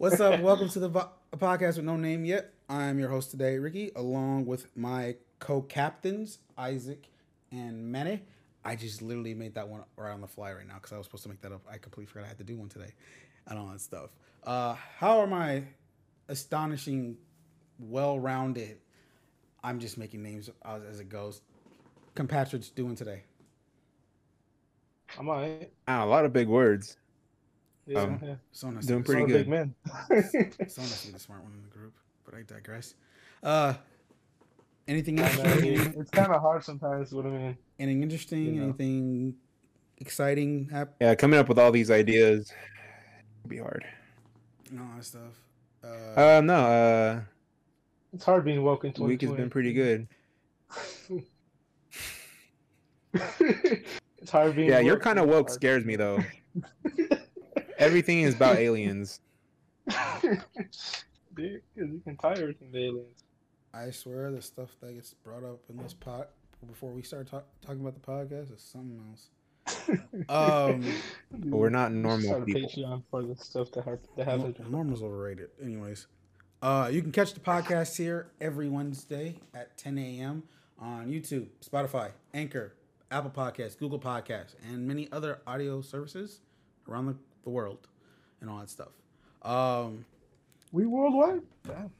What's up? Welcome to the vo- podcast with no name yet. I'm your host today, Ricky, along with my co-captains Isaac and Manny. I just literally made that one right on the fly right now because I was supposed to make that up. I completely forgot I had to do one today, and all that stuff. Uh, how are my astonishing, well-rounded? I'm just making names as, as it goes. Compatriots doing today. I'm alright. Ah, a lot of big words. Yeah, Um, yeah. So nice. doing pretty Sort good. Big man. So nice to be the smart one in the group, but I digress. Uh, anything I know, it's kind of hard sometimes. What I mean, anything interesting? You know. Anything exciting? Hap- Yeah, coming up with all these ideas be hard. and all that stuff. Uh, Uh, no, uh, it's hard being woke in the week has been pretty good. it's hard being. Yeah, your woke. kind of woke Hard. scares me though. Everything is about aliens. Dude, 'cause you can tie everything to aliens. I swear the stuff that gets brought up in this pot before we start talk- talking about the podcast is something else. Um, But we're not normal people. Patreon for the stuff that, have, that Nor- happens. normal's overrated. Anyways, uh, you can catch the podcast here every Wednesday at 10 a.m. on YouTube, Spotify, Anchor, Apple Podcasts, Google Podcasts, and many other audio services around the, the world and all that stuff. Um, We worldwide. Damn.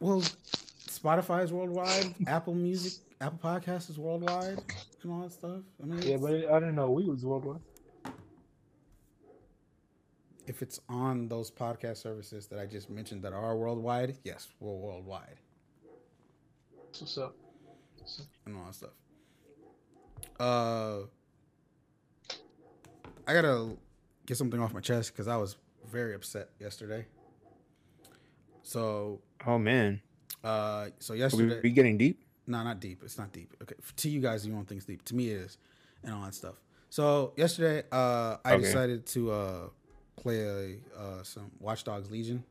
well, Spotify is worldwide. Apple Music, Apple Podcasts is worldwide, and all that stuff. I mean, Yeah, but I didn't know we was worldwide. if it's on those podcast services that I just mentioned that are worldwide, yes, we're worldwide. What's up. and all that stuff. Uh, I gotta get something off my chest because I was very upset yesterday. So, Oh man, uh, so are we, yesterday, getting deep? no, not deep. It's not deep. Okay, to you guys, you won't think it's deep. To me, it is, and all that stuff. So yesterday, uh, I Okay. decided to uh play a uh some Watch Dogs Legion,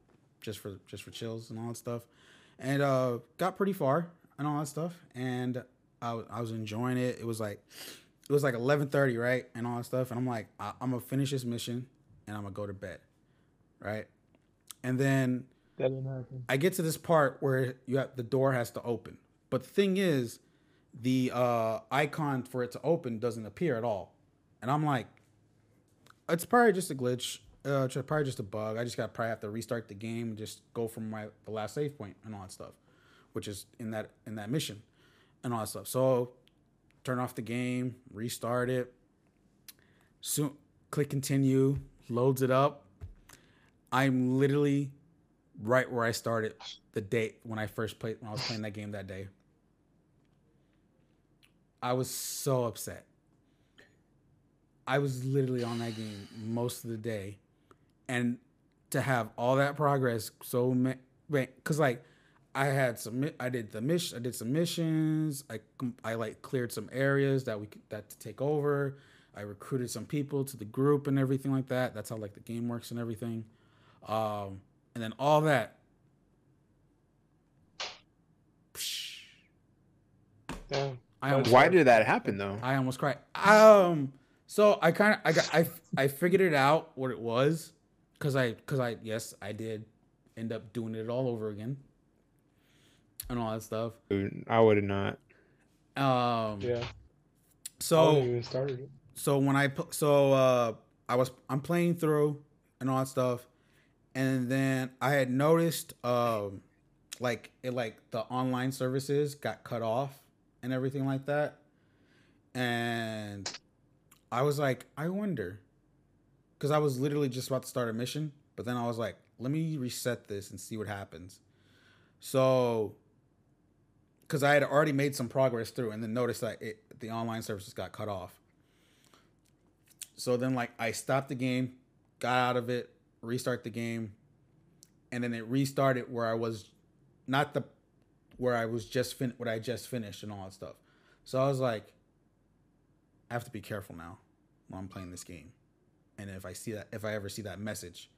just for just for chills and all that stuff, and uh got pretty far and all that stuff, and I, wa- I was enjoying it. It was like it was like eleven thirty, right, and all that stuff, and I'm like, I, I'm gonna finish this mission, and I'm gonna go to bed, right, and then That didn't happen. I get to this part where you have the door has to open. But the thing is, the uh, icon for it to open doesn't appear at all. And I'm like, it's probably just a glitch. Uh, it's probably just a bug. I just got to probably have to restart the game and just go from my the last save point and all that stuff, which is in that in that mission and all that stuff. So turn off the game, restart it. Soon click continue, loads it up. I'm literally right where I started the date when I first played when I was playing that game that day. I was so upset. I was literally on that game most of the day, and to have all that progress so because like I had some I did the mission I did some missions I I like cleared some areas that we could, that to take over. I recruited some people to the group and everything like that. That's how like the game works and everything. Um, and then all that. Psh, Damn. I almost, Why did that happen though? I almost cried. Um, so I kind of I got I I figured it out what it was, cause I cause I yes I did end up doing it all over again, and all that stuff. Dude, I would have not. Um, Yeah. So wouldn't even started so when I so uh I was I'm playing through and all that stuff, and then I had noticed um like it like the online services got cut off and everything like that, and I was like I wonder, because I was literally just about to start a mission, but then I was like let me reset this and see what happens, so. Because I had already made some progress through, and then noticed that it, the online services got cut off. So then like I stopped the game, got out of it, restart the game, and then it restarted where I was not the where I was just fin what I just finished and all that stuff. So I was like, I have to be careful now when I'm playing this game. And if I see that if I ever see that message.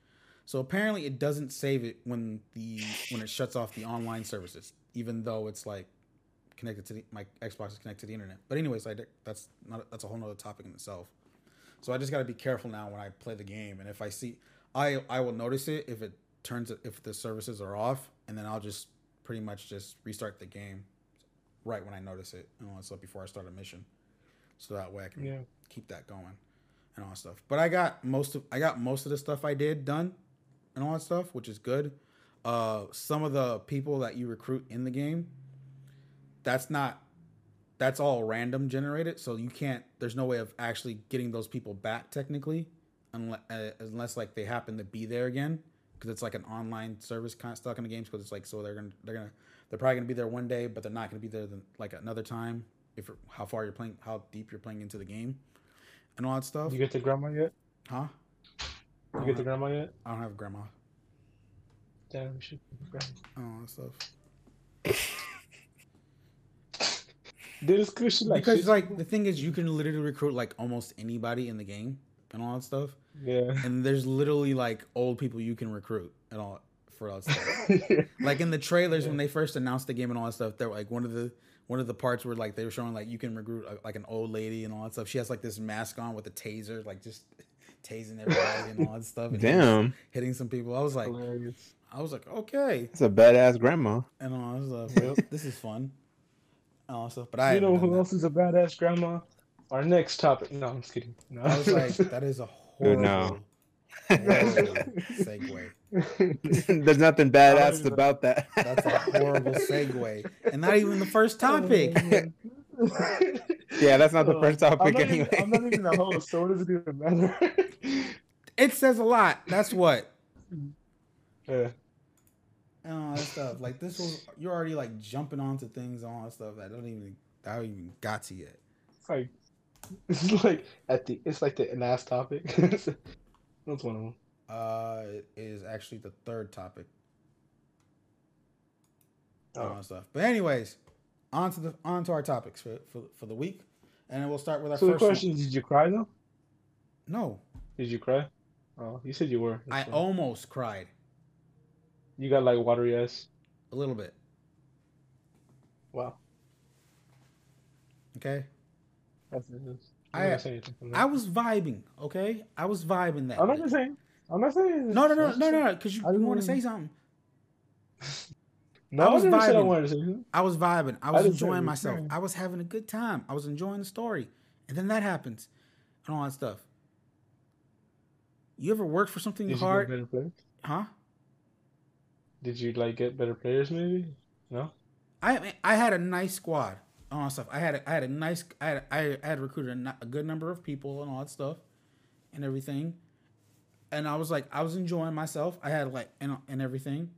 So apparently it doesn't save it when the when it shuts off the online services, even though it's like connected to the, my Xbox is connected to the internet. But anyways, I that's not that's a whole nother topic in itself. So I just got to be careful now when I play the game, and if I see, I I will notice it if it turns if the services are off, and then I'll just pretty much just restart the game right when I notice it and all that stuff before I start a mission, so that way I can Yeah. keep that going and all that stuff. But I got most of I got most of the stuff I did done and all that stuff, which is good. Uh, some of the people that you recruit in the game, that's not that's all random generated, so you can't. There's no way of actually getting those people back technically, unless uh, unless like they happen to be there again, because it's like an online service kind of stuck in the games. Because it's like so they're gonna they're gonna they're probably gonna be there one day, but they're not gonna be there the, like another time. If how far you're playing, how deep you're playing into the game, and all that stuff. You get the grandma yet? Huh? You get the grandma yet? I don't have grandma. Damn, we should. Grandma. All that stuff. Cool. She like because shit. like the thing is, you can literally recruit like almost anybody in the game and all that stuff. yeah. And there's literally like old people you can recruit and all for all that stuff. like in the trailers Yeah. when they first announced the game and all that stuff, they're like one of the one of the parts where like they were showing like you can recruit uh, like an old lady and all that stuff. She has like this mask on with a taser, like just tasing everybody and all that stuff. And Damn, hitting some people. I was like, Hilarious. I was like, okay, it's a badass grandma. and all that stuff. This is fun. And all that stuff. But I you know who that. else is a badass grandma? Our next topic. No, I'm just kidding. No. I was like, that is a Dude, horrible, no. horrible segue. There's nothing badass about that. That's a horrible segue, and not even the first oh, topic. yeah, that's not the Oh, first I'm topic not, anyway. even, I'm not even a host, so what does it even matter? It says a lot. That's what. yeah. And all that stuff. Like this was, you're already like jumping onto things, and all that stuff that don't even, that haven't even got to yet. It's like it's like at the it's like the last topic. That's one of them. Uh, it is actually the third topic. and all Oh. that stuff. But anyways, on to the on to our topics for for, for the week, and then we'll start with our So the first. one. question is, did you cry though? No, Did you cry? Oh, you said you were. I That's fine. almost cried You got like watery eyes. a little bit. Wow. Okay, That's. That's- I- I'm not gonna say I was vibing. Okay, I was vibing that. I'm not day. gonna. I'm not saying. No, no, no, no, no, because you, I you want to say something. No, I I was I vibing. wanted to. I was vibing. I was didn't enjoying myself. I was having a good time. I was enjoying the story, and then that happens, and all that stuff. You ever work for something Did hard, better huh? Did you like get better players? Maybe. No. I mean, I had a nice squad and all that stuff. I had a, I had a nice I had I had recruited a, a good number of people and all that stuff and everything. And I was like I was enjoying myself. I had like and and everything.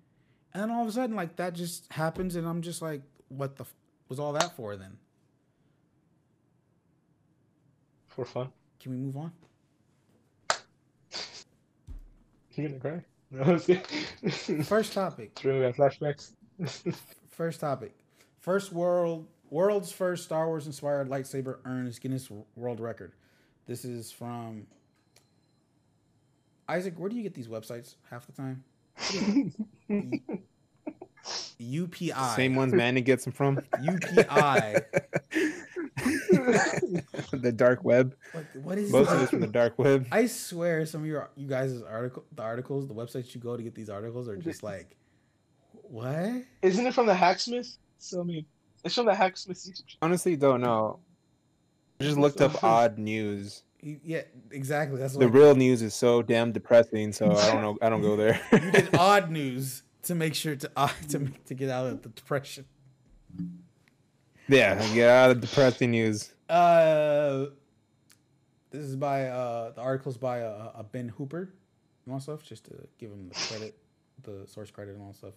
And then all of a sudden like that just happens and I'm just like what the f- was all that for then? For fun. Can we move on? You gonna cry? No, I'm just kidding. First topic. Through got flashbacks. First topic. First world world's first Star Wars inspired lightsaber earns Guinness World Record. This is from Isaac. Where do you get these websites half the time? UPI. Same ones Manny gets them from. UPI. the dark web. What, what is Most of this? it's from the dark web. I swear, some of your you guys' article, the articles, the websites you go to get these articles are just like, what? Isn't it from the Hacksmith? So I mean, it's from the Hacksmith Honestly, don't know. I just looked up odd news. Yeah, exactly. That's The what real news is so damn depressing, so I don't know. I don't go there. you did odd news to make sure to uh, to to get out of the depression. Yeah, get out of depressing news. Uh, this is by uh the article's by uh, uh Ben Hooper and all stuff, just to give him the credit, the source credit and all stuff.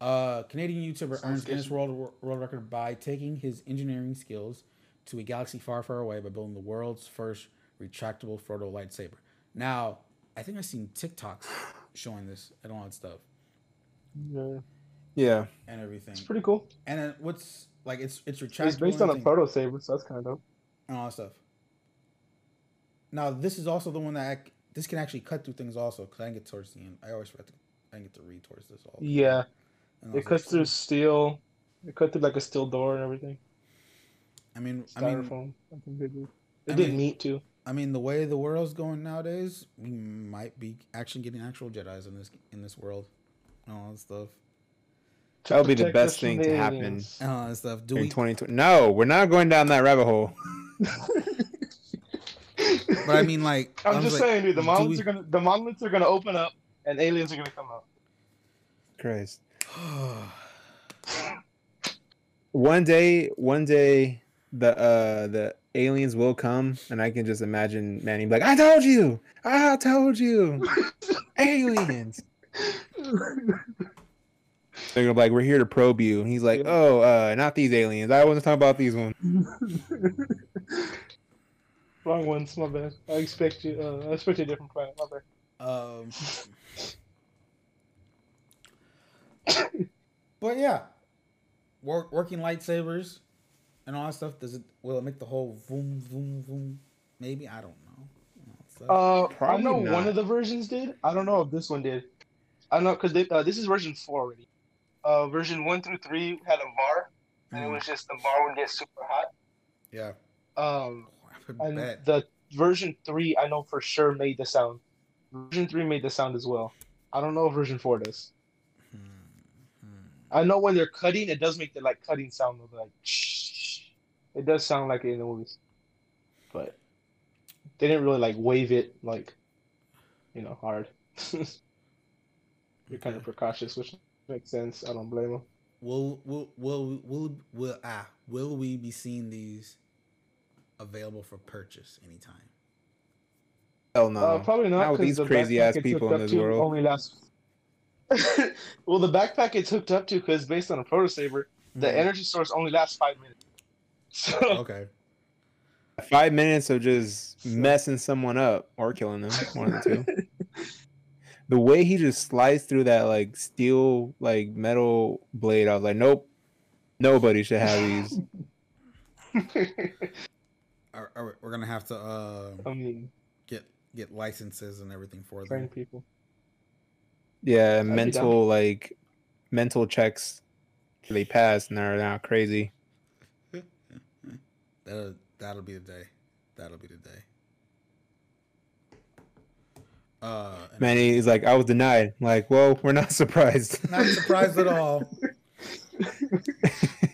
Uh, Canadian YouTuber earns Guinness. World World Record by taking his engineering skills to a galaxy far, far away by building the world's first retractable Frodo lightsaber. Now, I think I've seen TikToks showing this and all that stuff Yeah, Yeah, and everything. it's pretty cool. And then what's like it's it's retractable. It's based on a proto saber, so that's kind of dope. and all that stuff. Now, this is also the one that I, this can actually cut through things also because I didn't get towards the end. I always forget to, I didn't get to read towards this all. Yeah, it cuts like, through steel. It cut through like a steel door and everything. I mean, I mean, Styrofoam. I did. They I did mean- meat too. I mean, the way the world's going nowadays, we might be actually getting actual Jedi's in this in this world. and all that stuff. To That would be the best thing to happen. aliens. And stuff. Do in we? 2020. No, we're not going down that rabbit hole. But I mean, like, I'm I was just like, saying, dude. The do monoliths we- are gonna the monoliths are gonna open up, and aliens are gonna come out. Christ. One day, one day, the uh the aliens will come, and I can just imagine Manny like, "I told you, I told you, aliens." They're gonna be like, "We're here to probe you," and he's like, Yeah. "Oh, uh, not these aliens. I wasn't talking about these ones." Wrong ones, my bad. I expect you. Uh, I expect a different planet. My bad. Um, but yeah, work, working lightsabers and all that stuff. Does it will it make the whole boom boom boom? Maybe I don't know. You know, stuff. Uh, I Probably know one of the versions did. I don't know if this one did. I don't know because uh, this is version four already. Uh, version one through three had a bar, and it Mm, was just the bar would get super hot. yeah, Um, I and bet. the version three, I know for sure made the sound. Version three made the sound as well. I don't know if version four does. Hmm, hmm. I know when they're cutting, it does make the like cutting sound of like. Shh. It does sound like it in the movies, but they didn't really like wave it like, you know, hard. You're kind of precautious, which makes sense. I don't blame them. Will will will will will ah will we be seeing these available for purchase anytime? Hell no. Uh, probably not. Not with 'cause these the crazy ass people in this world. Only lasts. well, the backpack it's hooked up to because based on a proto saber, the energy source only lasts five minutes. So Okay. Five minutes of just messing someone up or killing them. One of the two. the way he just sliced through that like steel like metal blade, I was like, nope, nobody should have these. Are- are- we're gonna have to uh, I mean, get get licenses and everything for train them. people. Yeah, be down. mental like mental checks they pass and they're now crazy. That'll that'll be the day. That'll be the day. Uh, and Man, he's like, I was denied. I'm like, well, we're not surprised. not surprised at all.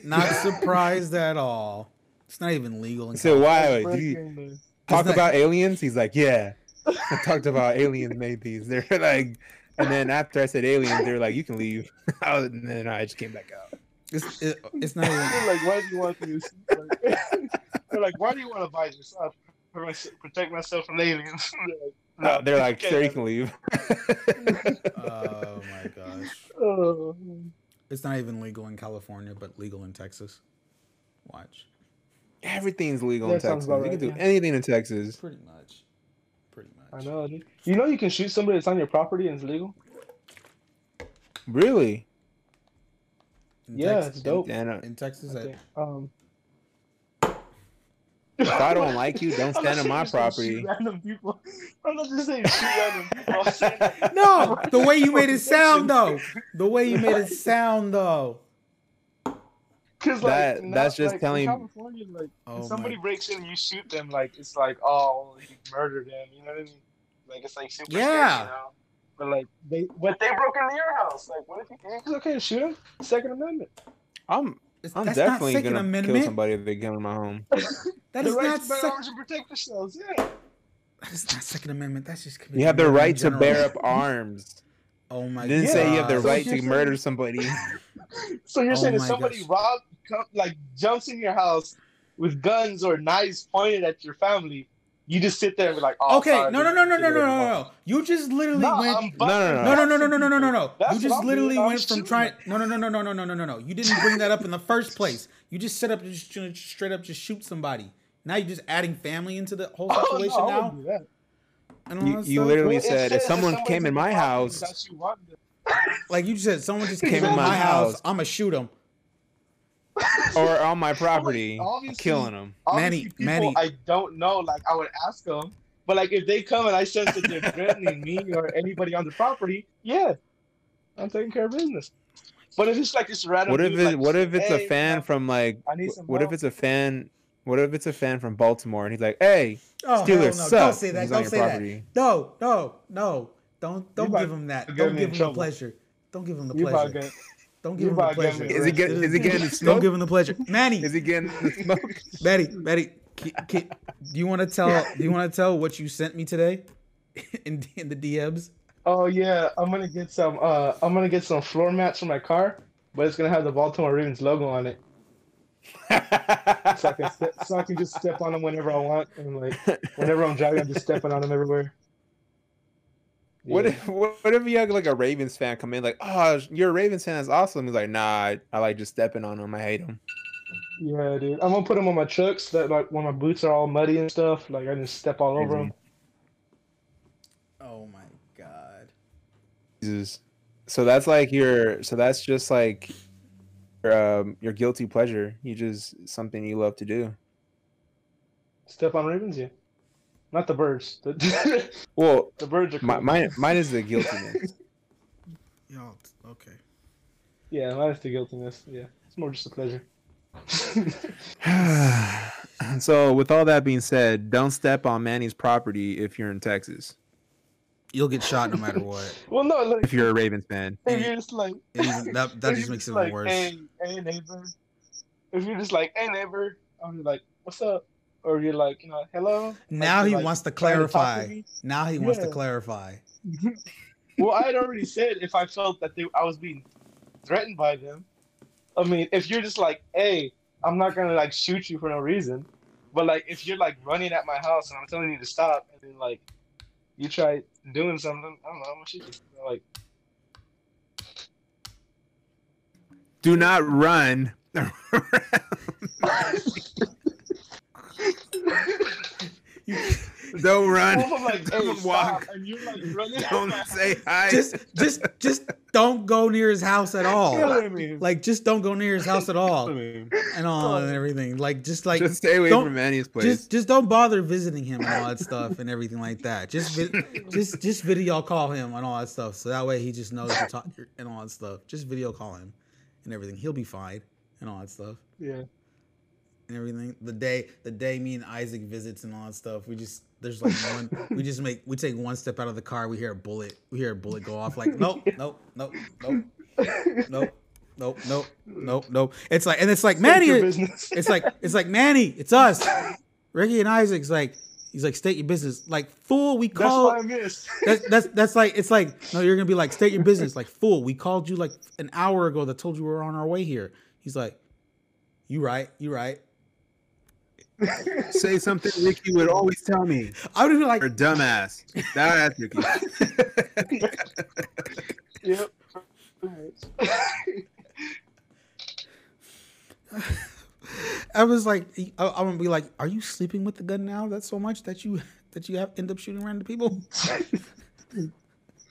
Not surprised at all. It's not even legal in so why? Do you talk not- about aliens? He's like, yeah. I talked about aliens made these. They're like, and then after I said aliens, they're like, you can leave. I was, and then I just came back out. It's it, it's not even. like, why do you want this? Like, they're like, why do you want to buy this? For my, protect myself from aliens. They're like, No, they're like, okay, sir, you can leave. Oh my gosh! Oh. It's not even legal in California, but legal in Texas. Watch. Everything's legal That in Texas. about You can do yeah. anything in Texas. Pretty much. Pretty much. I know, dude. You know you can shoot somebody that's on your property and it's legal? Really? In Yeah, Tex- it's dope. And uh, In Texas, I that. Um, if I don't like you, don't stand on my saying just shoot property. Random people. I'm not just saying shoot random people. Saying no, the way you made it sound though. The way you made it sound though. Cause That- like, that's just like, telling- In California, like Oh if somebody my- breaks in and you shoot them, like it's like oh he murdered him. You know what I mean? Like it's like super Yeah. You know? But like they, but they broke into your house. Like what if you? It's okay to shoot him. Second Amendment. I'm It's, I'm that's definitely not Second gonna Amendment. kill somebody if they come in my home. That the is right not. to bear Sec- arms and protect yourselves. Yeah. that is not Second Amendment. That's just. You have the committing murder in right to bear up arms. Oh my didn't say you have the. So right to saying- murder somebody. So you're Oh saying if somebody gosh. rob, come, like jumps in your house with guns or knives pointed at your family, you just sit there and be like, oh, Okay, sorry, no, no, no, no, no, no, no, no. You just literally No, went. No, no, no. No, no, no, no, no, no, no, no, no. You just literally doing. I'm went from trying. No, no, no, no, no, no, no, no, no, no. You didn't bring that up in the first place. You just set up to just straight up just shoot somebody. Now you're just adding family into the whole Oh, situation no, now. wouldn't do that. And all You- that you literally Well, said, if someone came in my house- that's you want them. like you just said, someone just Came came in in my my house. house. I'm gonna shoot them. or on my property, obviously- killing them. Obviously, Manny- people Manny- I don't know. Like I would ask them, but like if they come and I sense that they're threatening me or anybody on the property, yeah, I'm taking care of business. But if it's like this random, What if it? like, What if it's "Hey, a fan man, from like? I need some What if it's a fan? What if it's a fan from Baltimore and he's like, "Hey, Oh Steelers no! suck." Don't say that. He's Don't your say that. No, no, no. Don't don't might give him that. Don't give in him the trouble. pleasure. Don't give him the You about pleasure. Got Don't you give him the pleasure. Is he getting? Is he getting the Don't give him the pleasure. Manny, Is he getting the smoke? Betty, Betty, ki- ki- do you want to tell? Do you want to tell what you sent me today in, in the DMs? Oh yeah, I'm gonna get some. Uh, I'm gonna get some floor mats for my car, but it's gonna have the Baltimore Ravens logo on it, so I can step, so I can just step on them whenever I want, and like whenever I'm driving, I'm just stepping on them everywhere. What if what what if you had like a Ravens fan come in like, oh, you're a Ravens fan, that's awesome. He's like, nah, I, I like just stepping on them. I hate them. Yeah, dude. I'm gonna put them on my trucks that like when my boots are all muddy and stuff, like I just step all over them. Oh my god. Jesus. So that's like your. So that's just like your um your guilty pleasure. You just something you love to do. Step on Ravens, yeah. Not the birds. The, Well, the birds are cool. my, mine mine is the guiltiness. Y'all, okay. Yeah, mine is the guiltiness. Yeah, it's more just a pleasure. so with all that being said, don't step on Manny's property if you're in Texas. You'll get shot no matter what. well, no, like If you're a Ravens fan. if you're just like It even, that that if just you're makes it like, even worse. Hey, hey, neighbor. If you're just like, hey, neighbor, I'm like, what's up? Or you're like, you know, hello. Now Like, he like, wants to trying talk to clarify. Now he wants to clarify. well, I had already said if I felt that they, I was being threatened by them. I mean, if you're just like, hey, I'm not gonna like shoot you for no reason, but like if you're like running at my house and I'm telling you to stop, and then like you try doing something, I don't know, I'm gonna shoot you. Like, Do not run. Don't run. I'm like, hey, Don't stop, walk. and you're like running. Don't say hi. Just just just don't go near his house at all. You know what I mean? Like just don't go near his house at all I mean, and all and everything. Like just like just stay away from Manny's place. just just don't bother visiting him and all that stuff and everything like that. Just vi- just just video call him and all that stuff. So that way he just knows to talk and all that stuff. Just video call him and everything. He'll be fine and all that stuff yeah and everything. The day the day me and Isaac visits and all that stuff, we just there's like one we just make we take one step out of the car, we hear a bullet, we hear a bullet go off. Like nope, nope, nope, nope, nope. Nope, nope, nope, nope. It's like, and it's like Manny. It's like, it's like Manny. It's us. Ricky and Isaac's like, He's like, state your business. Like, fool, we called. That's why I missed. that's, that's that's like it's like no, you're gonna be like, state your business. Like, fool, we called you like an hour ago that told you we were on our way here. He's like, you right, you right say something Ricky would always tell me. I would be like, Or dumbass. That That's Ricky. yep. I was like, I, I'm gonna be like, are you sleeping with the gun now? That's so much that you that you have end up shooting random people.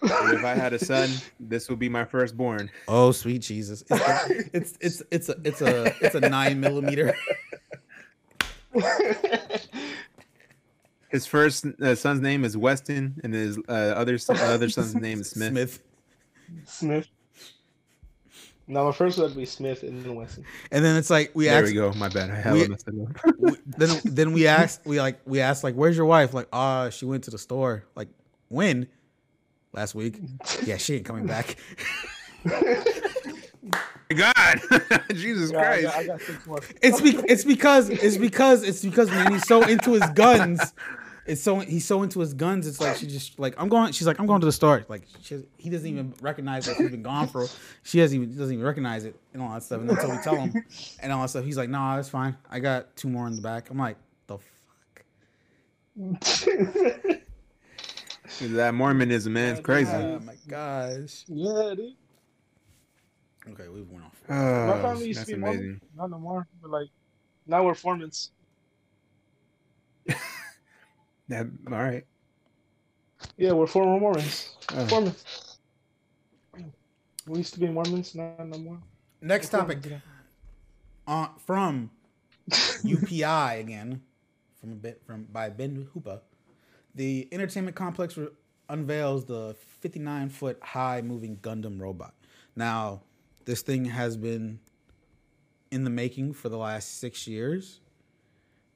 if I had a son, this would be my firstborn. Oh sweet Jesus! It's it's it's it's a it's a it's a nine millimeter. His first uh, son's name is Weston, and his uh, other son, other son's name is Smith. Smith. Smith. No, my first would be Smith and then Weston. And then it's like we There asked, we go. My bad. I we- hella messed it up. we- then then we asked we like we asked like where's your wife like ah she went to the store like when last week yeah she ain't coming back God, Jesus Yeah, I Christ! got, I got six more. it's be, it's because it's because it's because man he's so into his guns it's so he's so into his guns it's like she just like I'm going she's like I'm going to the store like she, he doesn't even recognize that he's been gone for she hasn't even doesn't even recognize it and all that stuff and until we tell him and all that stuff he's like nah it's fine I got two more in the back I'm like the fuck that Mormonism, man, it's crazy. Oh my gosh. yeah, dude. Okay, we've went off. Uh, My family used that's to be Mormon. amazing. Not no more. But like, now we're Formans. That, all right. Yeah, we're former Mormons. Oh. Mormons. We used to be Mormons, not no more. Next topic. Yeah. Uh, from UPI again, from a bit from by Ben Hooper. The entertainment complex re- unveils the 59 foot high moving Gundam robot. Now, this thing has been in the making for the last six years,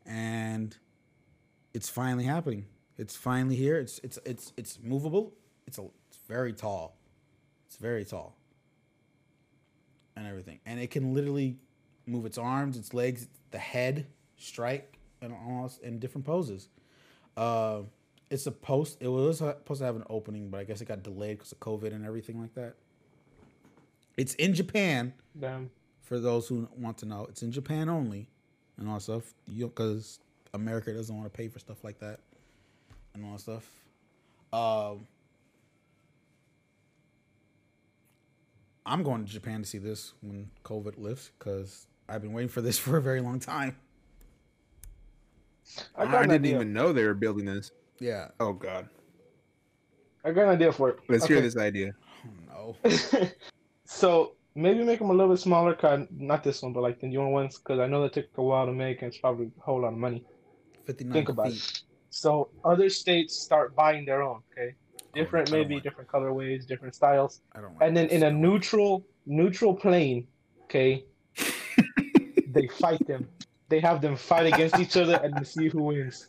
and it's finally happening. It's finally here. It's it's it's it's movable. It's a it's very tall. It's very tall. and everything, and it can literally move its arms, its legs, the head, strike, and all in different poses. Uh, it's supposed it was supposed to have an opening, but I guess it got delayed because of COVID and everything like that. It's in Japan. Damn. For those who want to know, it's in Japan only, and all stuff. You because America doesn't want to pay for stuff like that, and all that stuff. Um, I'm going to Japan to see this when COVID lifts because I've been waiting for this for a very long time. I, I didn't idea. even know they were building this. Yeah. Oh God. I got an idea for it. Let's okay. hear this idea. Oh, no. so maybe make them a little bit smaller. Cause not this one, but like the newer ones, because I know they took a while to make, and it's probably a whole lot of money. Fifty nine. Think about feet. it. So other states start buying their own. Okay. Oh, different, maybe like different colorways, different styles. I don't. Like and then in a neutral, neutral plane, okay, they fight them. They have them fight against each other and see who wins.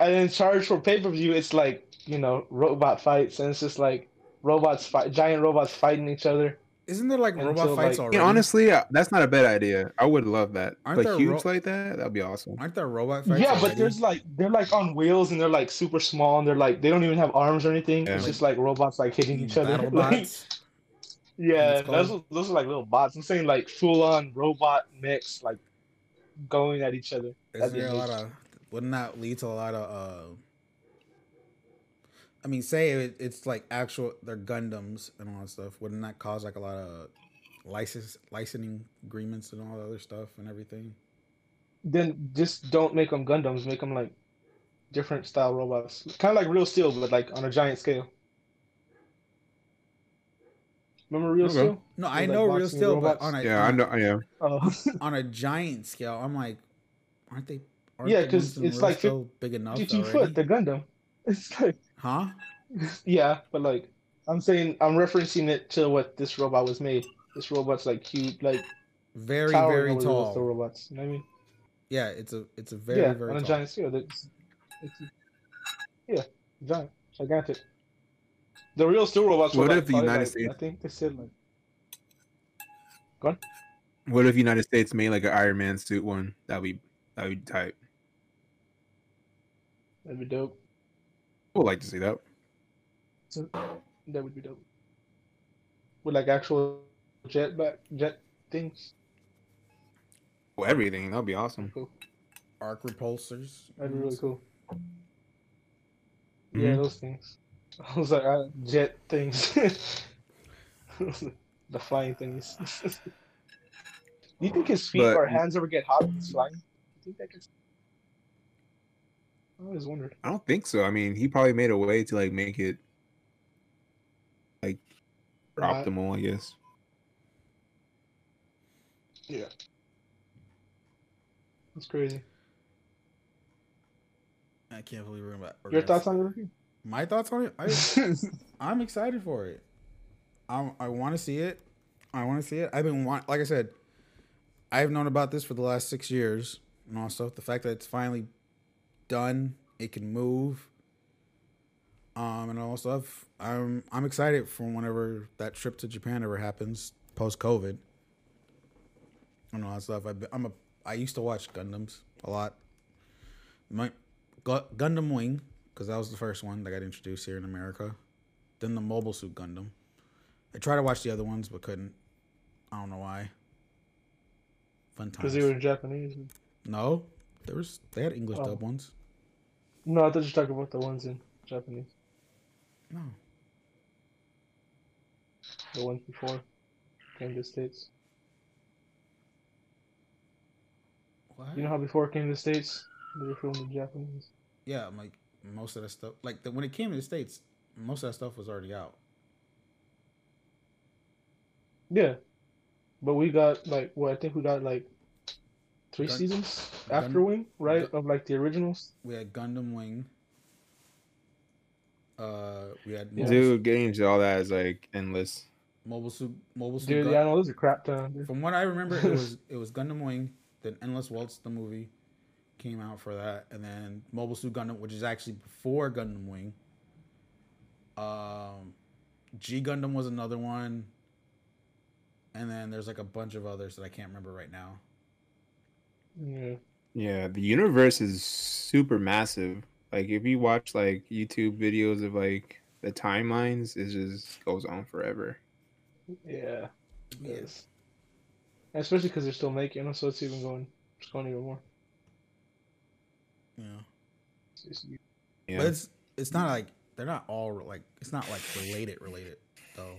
And then charge for pay per view, it's like you know robot fights, and it's just like robots fight, giant robots fighting each other. Isn't there like robot fights like, already? Yeah, honestly, uh, that's not a bad idea. I would love that. Aren't but huge ro- like that, that'd be awesome. Aren't there robot fights? Yeah, already? but there's like they're like on wheels and they're like super small and they're like they don't even have arms or anything. Yeah. It's just like robots like hitting each other. Like, yeah, those those are like little bots. I'm saying like full on robot mix, like going at each other. Is there a lot of wouldn't that lead to a lot of uh I mean, say it, it's like actual they're Gundams and all that stuff. Wouldn't that cause like a lot of license licensing agreements and all the other stuff and everything? Then just don't make them Gundams. Make them like different style robots, kind of like Real Steel, but like on a giant scale. Remember Real okay. Steel? No, I know Real Steel, but on a yeah, I know, yeah, uh, on a giant scale, I'm like, aren't they? Aren't yeah, because it's like big enough. Fifty foot, the Gundam. It's like Huh? yeah, but like I'm saying, I'm referencing it to what this robot was made. This robot's like cute, like very very tall. The robots, you know what I mean? Yeah, it's a it's a very yeah, very on a tall. giant scale. It's, it's yeah, giant, gigantic. The real steel robots. What if like, the United like, States? I think they said like. Go on. What if United States made like an Iron Man suit one? That'd be that'd be tight. That'd be dope. Would like to see that. So, that would be dope. With like actual jet back jet things. Well, everything that'd be awesome. Cool. Arc repulsors. That'd be really cool. Mm-hmm. Yeah, those things. I was like, uh, jet things. the flying things. Do you think his feet but, or hands ever get hot flying? Do you think that gets I always wondered. I don't think so. I mean, he probably made a way to like make it like right. optimal, I guess. Yeah. That's crazy. I can't believe we're about. Your thoughts on it? My thoughts on it? I, I'm excited for it. I I want to see it. I want to see it. I've been want like I said, I've known about this for the last six years and also the fact that it's finally done. It can move. Um, and all stuff. I'm I'm excited for whenever that trip to Japan ever happens post COVID. And all that stuff. I've I'm a I used to watch Gundams a lot. My Gundam Wing because that was the first one that got introduced here in America. Then the Mobile Suit Gundam. I tried to watch the other ones but couldn't. I don't know why. Fun times. Because they were Japanese. No, there was they had English oh. dub ones. No, I thought you were talking about the ones in Japanese. No. The ones before came to the States. What? You know how before it came to the States, they were filmed in Japanese? Yeah, like most of that stuff. Like the, when it came to the States, most of that stuff was already out. Yeah. But we got like what I think we got like three Gun- seasons Gun- after Wing, right? Gun- of like the originals. We had Gundam Wing. Uh, we had yeah. dude getting into all that is like endless. Mobile suit, mobile suit. Dude, Gun- yeah, I know those are crap ton. Dude. From what I remember, it was it was Gundam Wing, then Endless Waltz, the movie, came out for that, and then Mobile Suit Gundam, which is actually before Gundam Wing. Um, G Gundam was another one. and then there's like a bunch of others that I can't remember right now. Yeah. Yeah, the universe is super massive. Like if you watch like YouTube videos of like the timelines, it just goes on forever. Yeah. Yeah. Yes. Especially because they're still making them, so it's even going, it's going even more. Yeah, It's Yeah. but it's it's not like they're not all like it's not like related related though,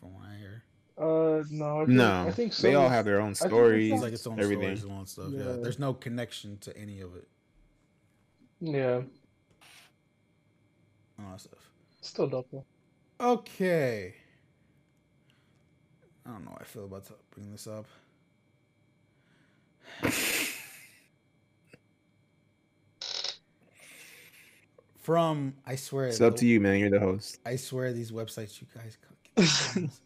from what I hear. Uh, no. I think, no, I think so. they all have their own stories. It's like its own everything. stories, its own stuff. Yeah. Yeah. there's no connection to any of it. Yeah. and All that stuff. Still dope though. Okay. I don't know how I feel about to bring this up. From I swear It's up to you, man. You're the host. I swear these websites you guys get these.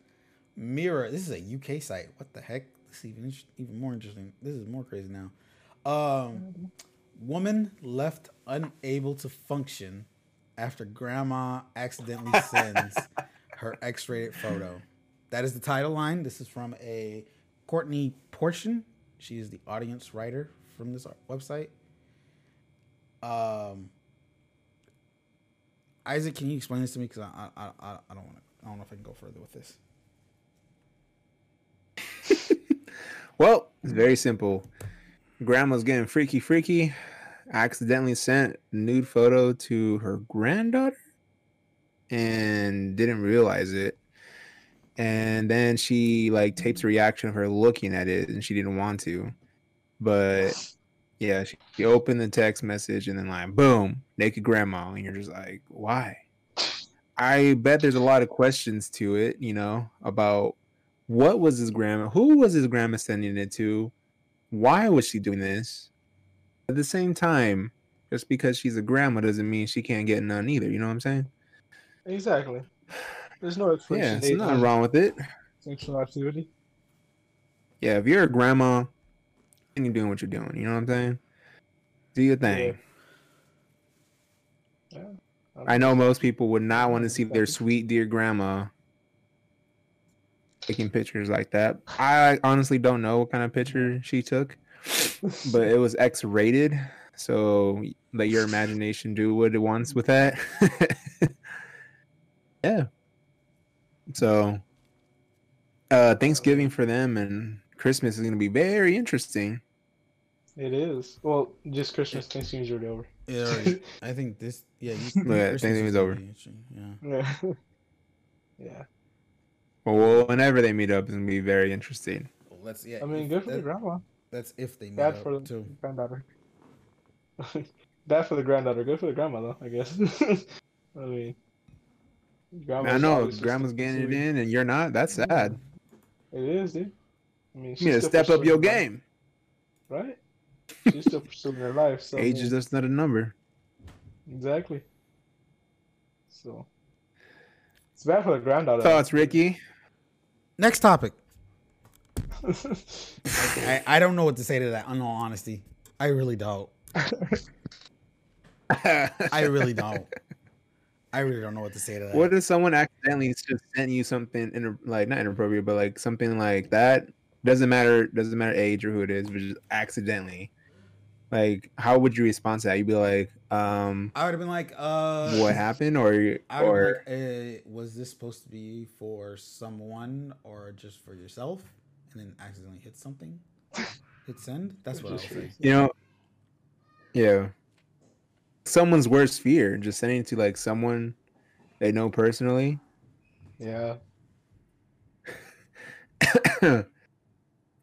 Mirror. This is a UK site. What the heck? This is even even more interesting. This is more crazy now. Um, woman left unable to function after grandma accidentally sends her X-rated photo. That is the title line. This is from a Courtney Pochin. She is the audience writer from this website. Um, Isaac, can you explain this to me? Because I, I, I, I don't want to. I don't know if I can go further with this. Well, it's very simple. Grandma's getting freaky, freaky. Accidentally sent nude photo to her granddaughter and didn't realize it. And then she like tapes a reaction of her looking at it and she didn't want to. But yeah, she, she opened the text message and then like boom, naked grandma. And you're just like, why? I bet there's a lot of questions to it, you know, about what was his grandma? Who was his grandma sending it to? Why was she doing this? At the same time, just because she's a grandma doesn't mean she can't get none either. You know what I'm saying? Exactly. There's no Yeah, there's nothing wrong with it. sexual activity. Yeah, if you're a grandma, and you're doing what you're doing, you know what I'm saying? Do your thing. Yeah. I know most people would not want to see their sweet dear grandma taking pictures like that. I honestly don't know what kind of picture she took, but it was X rated. So let your imagination do what it wants with that. yeah. So uh Thanksgiving for them and Christmas is gonna be very interesting. It is. Well, just Christmas. Thanksgiving's already over. Yeah, already- I think this. Yeah, you, Yeah, Thanksgiving's over. Yeah. Yeah. yeah. Well, whenever they meet up, it's gonna be very interesting. Well, let's. Yeah. I mean, good for the that- grandma. That's if they meet Bad up for the too. granddaughter. Bad for the granddaughter. Good for the grandma, though. I guess. I mean, I know grandma's so getting it in and you're not. That's sad. It is, dude. I mean, You need to step up your her life, game. right? She's still pursuing her life. So I Age is just not a number. exactly. So it's bad for the granddaughter. Thoughts, Ricky? Next topic. I, I don't know what to say to that. In all honesty, I really don't. I really don't. I really don't know what to say to that. What if someone accidentally just sent you something in like not inappropriate, but like something like that? Doesn't matter. Doesn't matter age or who it is, but just accidentally. Like, how would you respond to that? You'd be like, um, I would have been like, uh, what happened, or I or like, uh, was this supposed to be for someone or just for yourself? And then accidentally hit something. Hit send. That's what I would say. you know, yeah, someone's worst fear, just sending it to like someone they know personally. Yeah. yeah,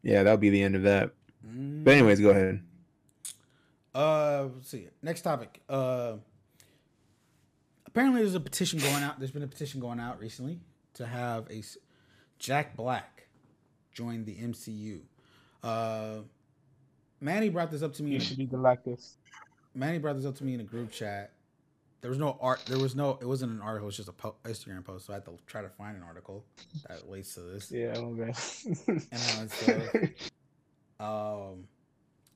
that'll be the end of that. But anyways, go ahead. Uh, let's see. Next topic. Uh, apparently there's a petition going out. There's been a petition going out recently to have a Jack Black join the MCU. Uh, Manny brought this up to me. You should a, be Galactus. Manny brought this up to me in a group chat. There was no art. There was no. It wasn't an article. It was just a po- Instagram post. So I had to try to find an article that relates to this. Yeah, okay. And uh, so, um,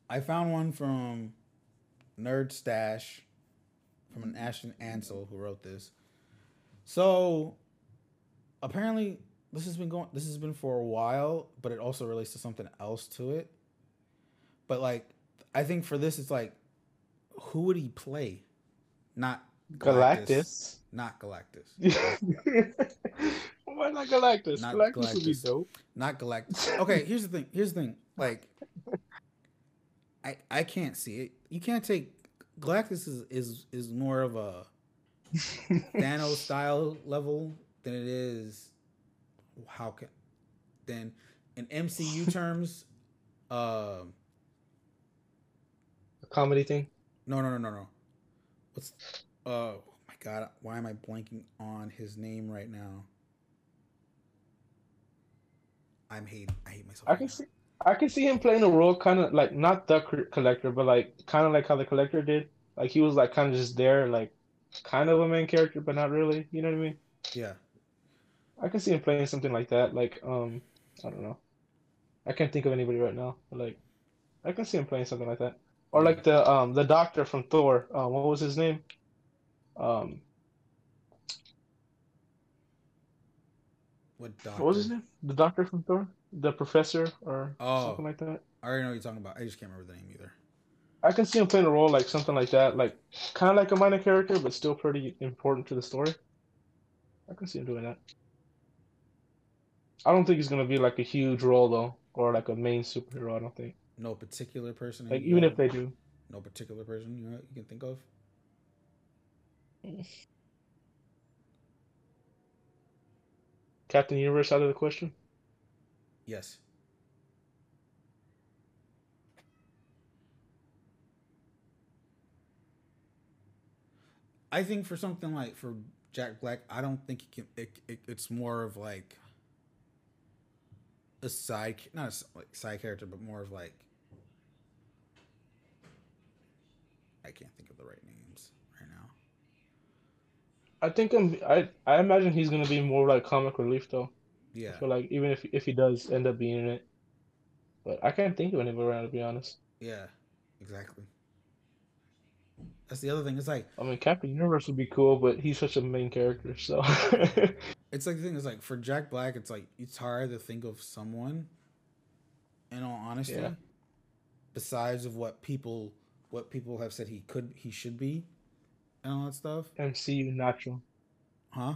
I found one from Nerd Stash from an Ashton Ansel who wrote this. So apparently, this has been going. This has been for a while, but it also relates to something else to it. But like, I think for this, it's like, who would he play? Not Galactus. Not Galactus. Why not Galactus? Not Galactus would be Galactus. dope. Not Galactus. Okay, here's the thing. Here's the thing. Like, I I can't see it. You can't take Galactus is is is more of a Thanos style level than it is. How can then in MCU terms? Um, A comedy thing. no, no, no, no, no. What's uh, oh my god? Why am I blanking on his name right now? I'm hate. I hate myself. I right can now. see. I can see him playing a role, kind of like not the collector, but like kind of like how the collector did. Like he was like kind of just there, like kind of a main character, but not really. You know what I mean? Yeah. I can see him playing something like that. Like um, I don't know. I can't think of anybody right now, but like I can see him playing something like that. Or like the um the doctor from Thor. Um, what was his name? Um, What doctor? what was his name? The doctor from Thor, the professor, or Oh. something like that. I already know what you're talking about. I just can't remember the name either. I can see him playing a role like something like that, like kind of like a minor character, but still pretty important to the story. I can see him doing that. I don't think he's gonna be like a huge role though, or like a main superhero. I don't think. No particular person. Like even got- if they do, No particular person you know, you can think of. Captain Universe out of the question. Yes. I think for something like for Jack Black, I don't think it can. It, it, it's more of like a side, not a like side character, but more of like I can't think of the right names right now. I think I'm. I I imagine he's gonna be more like comic relief though. Yeah, I feel like even if if he does end up being in it, but I can't think of anybody now to be honest. yeah, exactly. That's the other thing. It's like I mean, Captain Universe would be cool, but he's such a main character, so. It's like the thing is like for Jack Black, it's like it's hard to think of someone. In all honesty, Yeah. besides of what people what people have said he could he should be, and all that stuff, MCU natural. huh?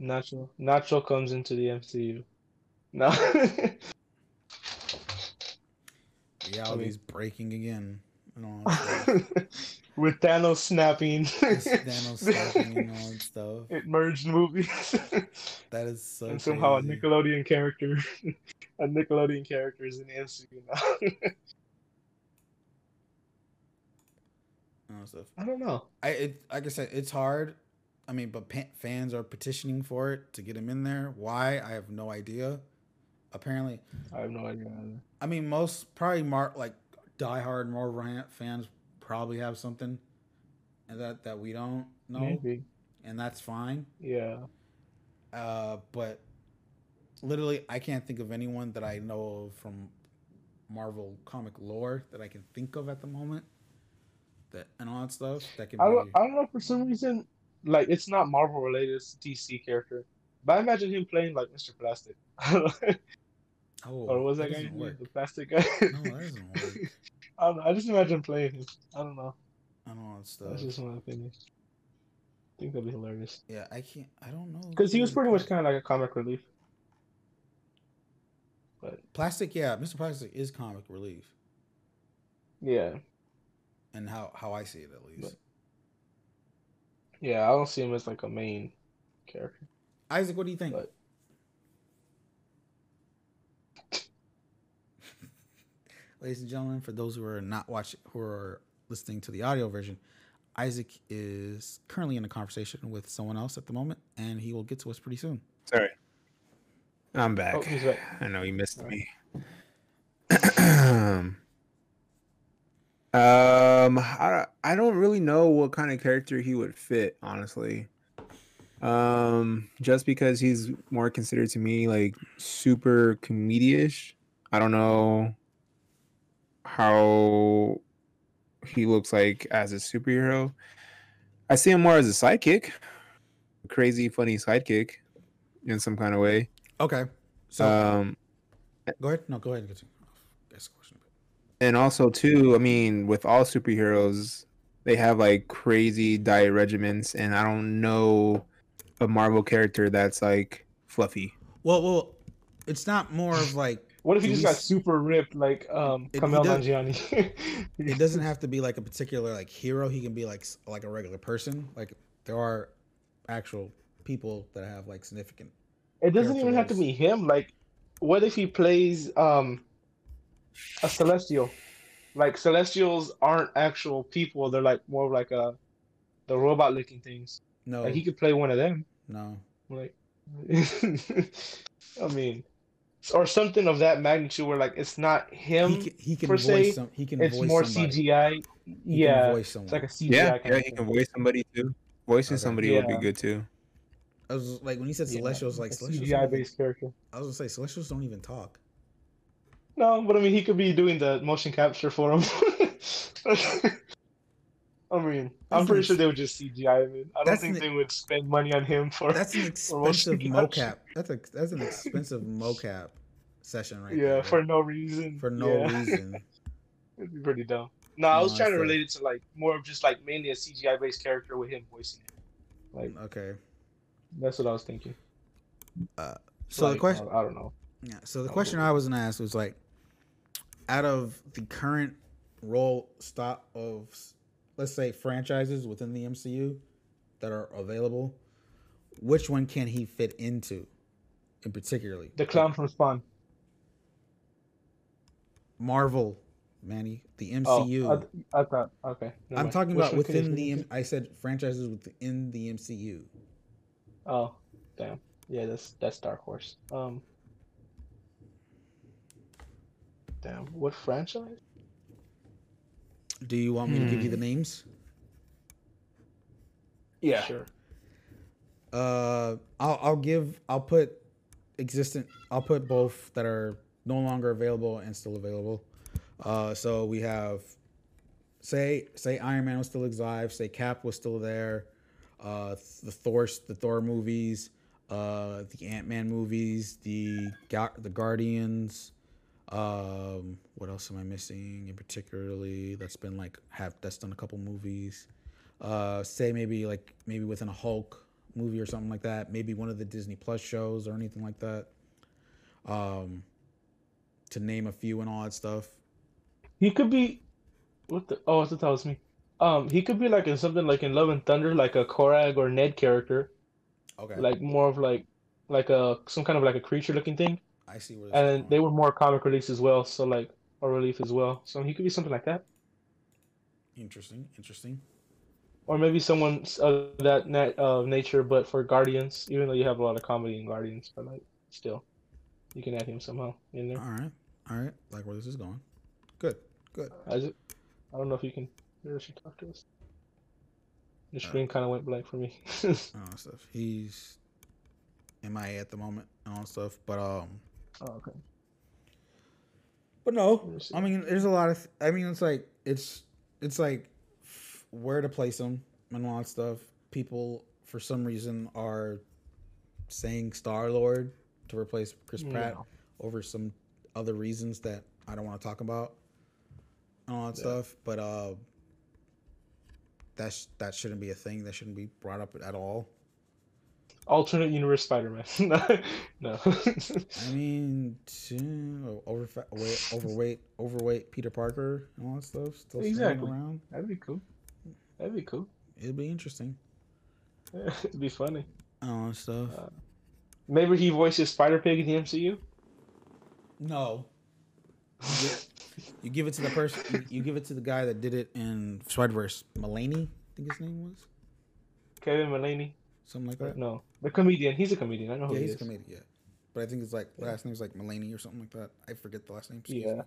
Nacho. Nacho comes into the MCU. No. Reality's breaking again, and all that stuff. With Thanos snapping. Thanos snapping and all that stuff. It merged movies. That is so. and somehow a. Nickelodeon character, a Nickelodeon character is in the MCU now. and all stuff. I don't know. I it like I said, it's hard. I mean, but fans are petitioning for it to get him in there. Why? I have no idea. Apparently, I have no idea. either. I mean, most probably Mar like diehard Marvel fans probably have something, and that that we don't know, Maybe. and that's fine. Yeah. Uh, but literally, I can't think of anyone that I know of from Marvel comic lore that I can think of at the moment. That and all that stuff that can I be. I don't know for some reason, like it's not Marvel related, it's a DC character. But I imagine him playing like Mr. Plastic. oh, or was that guy doesn't the plastic guy? No, that doesn't work. I don't know. I just imagine playing him. I don't know. I don't know that stuff. That's just my opinion. I think that'd be hilarious. Yeah, I can't. I don't know. Because he was pretty much kind of like a comic relief. plastic. Yeah, Mr. Plastic is comic relief, Yeah. and how how I see it at least. But- Yeah, I don't see him as like a main character. Isaac, what do you think? But- Ladies and gentlemen, for those who are not watching, who are listening to the audio version, Isaac is currently in a conversation with someone else at the moment, and he will get to us pretty soon. Sorry. I'm back. Oh, back. I know you missed Alright. me. um, I, I don't really know what kind of character he would fit, honestly. Um, just because he's more considered to me like super comedian-ish. I don't know how he looks like as a superhero. I see him more as a sidekick, crazy, funny sidekick in some kind of way. Okay. So Um, go ahead. No, go ahead and continue. That's the question. And also too, I mean, with all superheroes, they have like crazy diet regimens, and I don't know a Marvel character that's like fluffy. Well, well, it's not more of like What if he just got super ripped like um It- he Kumail does- Nanjiani? it doesn't have to be like a particular like hero. He can be like like a regular person. Like there are actual people that have like significant. It doesn't even have to be him. Like, what if he plays um a celestial? Like celestials aren't actual people; they're like more of like a the robot looking things. No, Like he could play one of them. no. Like, I mean, or something of that magnitude where like it's not him. he can, he can per voice se, some. He can it's voice more somebody. CGI. He can yeah, voice it's like a CGI. Yeah, kind yeah, of he thing. can voice somebody too. Voicing Okay. somebody would be good too. I was like when he said Yeah, celestials, like celestials. CGI based character. I was gonna say celestials don't even talk. No, but I mean, he could be doing the motion capture for him. I mean, I'm pretty sure they would just CGI him. in. I don't think an- they would spend money on him for. That's an expensive mocap. That's a that's an expensive mocap session right yeah, there. for no reason. for no Yeah. reason. It'd be pretty dumb. No, I was No, trying to relate it to like more of just like mainly a CGI based character with him voicing it. Like mm, Okay. that's what I was thinking. Uh, so the question, I don't know. Yeah. So the Oh, question. I was gonna ask was like, out of the current role stop of, let's say, franchises within the MCU that are available, which one can he fit into, in particularly? The clown from Spawn. Marvel, Manny, the Oh, MCU. I, I thought okay. I'm mind. talking Which about one can he within the. M- I said franchises within the MCU. Oh, damn. Yeah, that's that's Dark Horse. Um. Damn, what franchise? Do you want me to give you Hmm. the names? Yeah. Sure. Uh, I'll I'll give I'll put existent I'll put both that are no longer available and still available. Uh, so we have say say Iron Man was still alive, say Cap was still there, uh, the Thor the Thor movies, uh, the Ant Man movies, the Ga- the Guardians. Um, what else am I missing in particularly? That's been like have that's done a couple movies. Uh, say maybe like maybe within a Hulk movie or something like that. Maybe one of the Disney Plus shows or anything like that. Um, to name a few and all that stuff. He could be. What the? Oh, I thought that was me. Um, he could be like in something like in Love and Thunder, like a Korg or Ned character, Okay, like more of like, like a some kind of like a creature looking thing. I see where. And they were more comic relief as well, so like or relief as well. So he could be something like that, interesting, interesting. or maybe someone of that nat uh, nature, but for Guardians. Even though you have a lot of comedy in Guardians, but like still, you can add him somehow in there. All right, all right. Like where this is going. Good, good. Is it? I don't know if you can. Maybe she talk to us. The Uh, screen kind of went blank for me. All stuff. He's MIA at the moment and all stuff. But um, oh, okay. But no, Let me see. I mean, there's a lot of. I mean, it's like it's it's like f- where to place them and all that stuff. People for some reason are saying Star Lord to replace Chris Pratt over some other reasons that I don't want to talk about and all that Yeah. stuff. But uh, that's that shouldn't be a thing. That shouldn't be brought up at all. Alternate universe Spider-Man. no. I mean, t- over overweight, overweight Peter Parker and all that stuff still Exactly. around. That'd be cool. That'd be cool. It'd be interesting. It'd be funny. and All that stuff. Uh, Maybe he voices Spider Pig in the MCU. no. You give, you give it to the person. You, you give it to the guy that did it in Spider-Verse. Mulaney, I think his name was Kevin Mulaney. something like that. No, the comedian. He's a comedian. I know who yeah, he he's a comedian. Yeah, but I think it's like Yeah. last name's like Mulaney or something like that. I forget the last name. Yeah.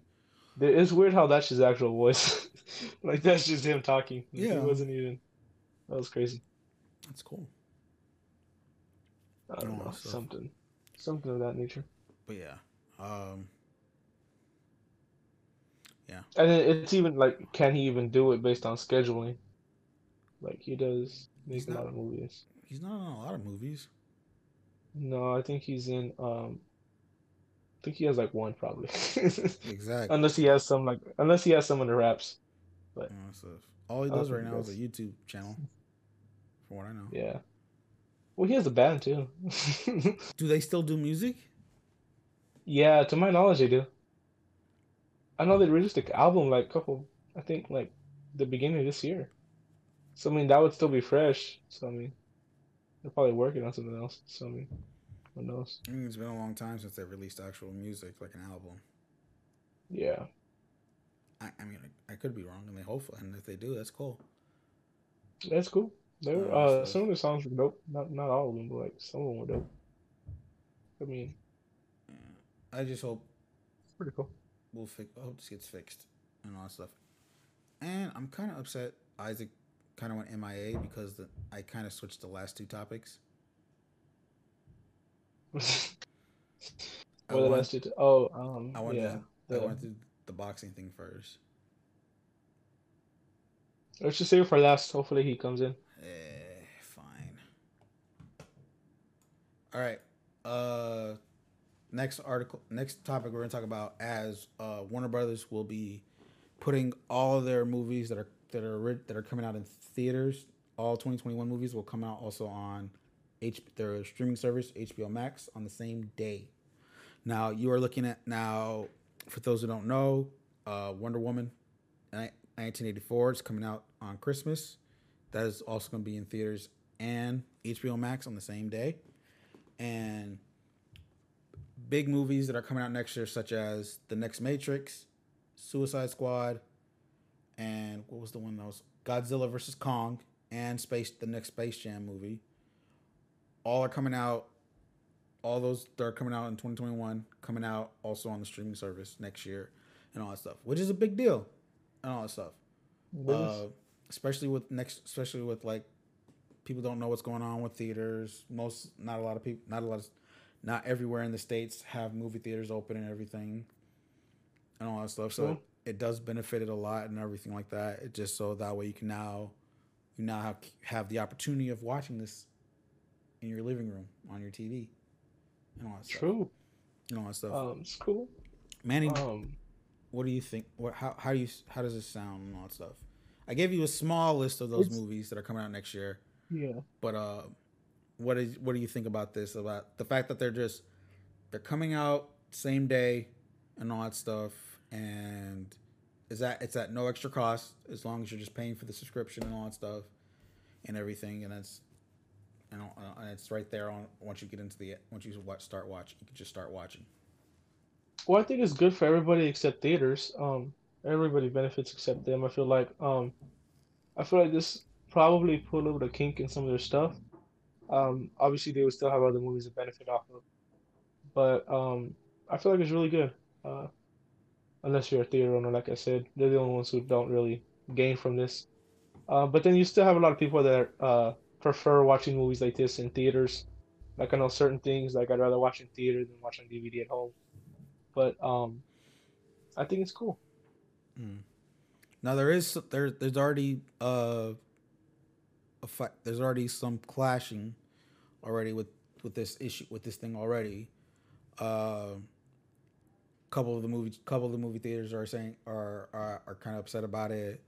me. It's weird how that's his actual voice. like that's just him talking. Yeah. It wasn't even. That was crazy. that's cool. I don't know. so- Something. Something of that nature. But yeah, um, yeah. And it's even like, can he even do it based on scheduling? Like he does make He's a lot of movies. He's not in a lot of movies. No, I think he's in. Um, I think he has like one probably, Exactly. unless he has some like unless he has some in the raps. But all he does right now is a YouTube channel, from what I know. yeah, well, he has a band too. Do they still do music? Yeah, to my knowledge, they do. I know they released an album like couple, I think like the beginning of this year. So I mean that would still be fresh. So I mean, they're probably working on something else. So I mean, who knows? I mean, it's been a long time since they released actual music, like an album. Yeah, I, I mean, I, I could be wrong, and they hopefully, and if they do, that's cool. that's cool. They're Oh, uh some of the songs were dope. Not not all of them, but like some of them were dope. I mean, I just hope pretty cool. we'll fix. I hope this gets fixed and all that stuff. And I'm kind of upset. Isaac kind of went MIA because the, I kind of switched the last two topics. I What the last two? Oh, um, I went, yeah. to, I went through the boxing thing first. Let's just save it for last. Hopefully he comes in. Eh, fine. All right. Uh, next article, next topic we're gonna talk about as uh, Warner Brothers will be putting all their movies that are that are that are coming out in theaters. All 2021 movies will come out also on H their streaming service HBO Max on the same day. Now you are looking at now for those who don't know, uh, Wonder Woman, 1984 is coming out on Christmas. That is also going to be in theaters and HBO Max on the same day. And big movies that are coming out next year, such as The Next Matrix, Suicide Squad, and what was the one that was Godzilla versus Kong, and Space the next Space Jam movie. All are coming out. All those that are coming out in 2021, coming out also on the streaming service next year, and all that stuff, which is a big deal, and all that stuff uh, especially with next, especially with like people don't know what's going on with theaters. Most, not a lot of people, not a lot of, not everywhere in the states have movie theaters open and everything, and all that stuff. So True. It does benefit it a lot and everything like that. It just so that way you can now, you now have have the opportunity of watching this in your living room on your TV, and all that stuff. True. And all that stuff. Um, it's cool. Manny, Um, what do you think? What how how do you how does this sound and all that stuff? I gave you a small list of those movies that are coming out next year, yeah. but uh, what is what do you think about this? About the fact that they're just they're coming out same day and all that stuff, and is that it's at no extra cost as long as you're just paying for the subscription and all that stuff and everything, and it's and, uh, and it's right there on once you get into the once you start watching, you can just start watching. Well, I think it's good for everybody except theaters. Um, everybody benefits except them. I feel like um, I feel like this probably put a little bit of kink in some of their stuff. Um, obviously they would still have other movies to benefit off of, but um, I feel like it's really good. Uh, unless you're a theater owner, like I said, they're the only ones who don't really gain from this. Uh, but then you still have a lot of people that uh prefer watching movies like this in theaters. Like I know certain things, like I'd rather watch in theater than watch on DVD at home but um, I think it's cool. Mm. Now there is there there's already uh a fi- there's already some clashing already with with this issue with this thing already. Uh, couple of the movie couple of the movie theaters are saying are are, are kind of upset about it.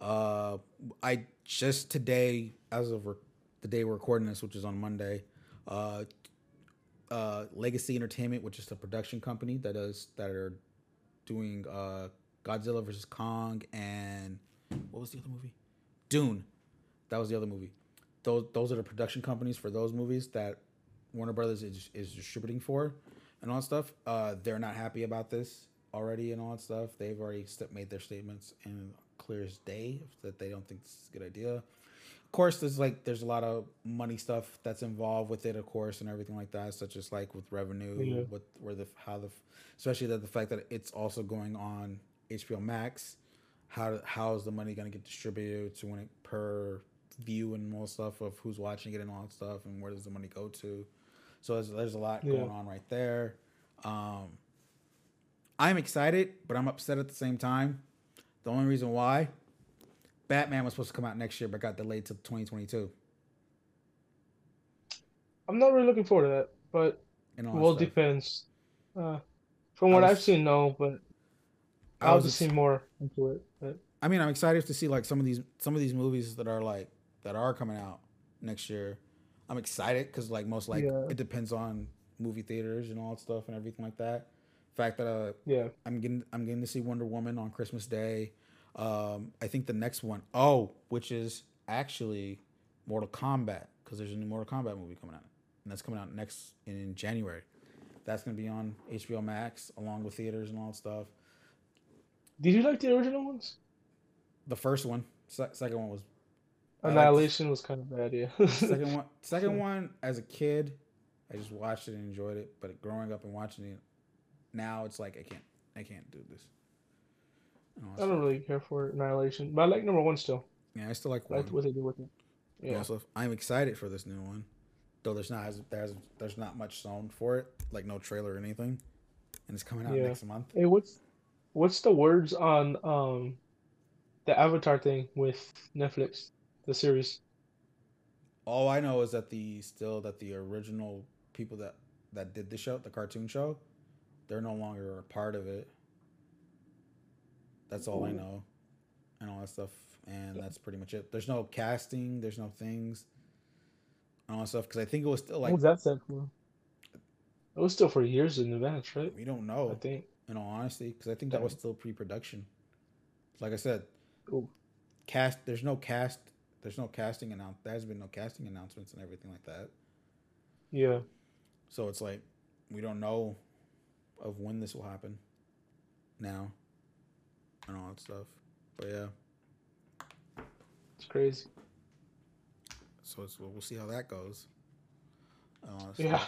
Uh, I just today, as of re- the day we're recording this, which is on Monday, uh, uh, Legacy Entertainment, which is a production company that does that are doing uh, Godzilla versus Kong and what was the other movie? Dune. That was the other movie. Those those are the production companies for those movies that Warner Brothers is, is distributing for and all that stuff. Uh, they're not happy about this already and all that stuff. They've already made their statements in clear as day that they don't think this is a good idea. Of course, there's like there's a lot of money stuff that's involved with it, of course, and everything like that, such as like with revenue, Yeah. with where the how the especially that the fact that it's also going on HBO Max. How how is the money going to get distributed to when it per view and all stuff of who's watching it and all that stuff, and where does the money go to? So there's, there's a lot Yeah. going on right there. Um, I'm excited, but I'm upset at the same time. The only reason why Batman was supposed to come out next year, but got delayed to 2022. I'm not really looking forward to that. but and all stuff. depends. Uh, from what I I've seen, no, but I I'll was just just- see more into it. But I mean, I'm excited to see like some of these some of these movies that are like that are coming out next year. I'm excited because like most like Yeah. it depends on movie theaters and all that stuff and everything like that. fact that uh, yeah, I'm getting I'm getting to see Wonder Woman on Christmas Day. Um, I think the next one, oh, which is actually Mortal Kombat because there's a new Mortal Kombat movie coming out, and that's coming out next in January. That's gonna be on HBO Max along with theaters and all that stuff. did you like the original ones? The first one, se- second one was Annihilation was kind of bad, yeah. second one, second one as a kid, I just watched it and enjoyed it. But growing up and watching it, now it's like I can't I can't do this. I don't really care for Annihilation, but I like number one still. Yeah, I still like I one. liked what they did with it. Yeah. Yeah, Also, I'm excited for this new one, though there's not there's there's not much shown for it, like no trailer or anything, and it's coming out Yeah. next month. Hey, what's what's the words on um the Avatar thing with Netflix, the series? All I know is that the still that the original people that that did the show, the cartoon show, they're no longer a part of it. That's all I know, and all that stuff, and that's pretty much it. There's no casting, there's no things, and all that stuff. Because I think it was still what like was that set for? It was still for years in advance, right? we don't know. I think. in all honesty, because I think that was still pre-production. Like I said, Ooh. cast. There's no cast. There's no casting announced. There has been no casting announcements and everything like that. Yeah. So it's like we don't know of when this will happen. Now, and all that stuff. But yeah, It's crazy. so it's, we'll see how that goes. all that Yeah.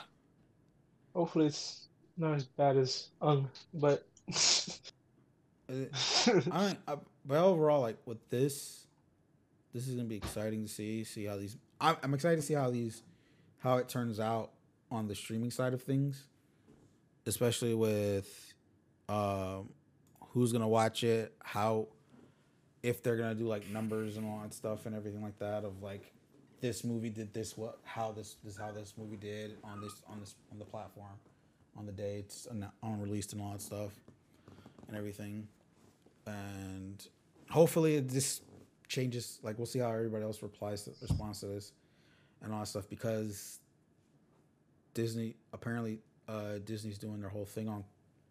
Hopefully it's not as bad as Ung, but I, I, but overall, like with this, this is gonna be exciting to see. See how these. I'm, I'm excited to see how these, how it turns out on the streaming side of things, especially with, um, who's gonna watch it, how, if they're gonna do like numbers and all that stuff and everything like that of like, this movie did this what how this this how this movie did on this on this on the platform, on the day it's on, released and all that stuff, and everything and hopefully just changes. Like we'll see how everybody else replies to, responds to this and all that stuff because Disney apparently uh, Disney's doing their whole thing on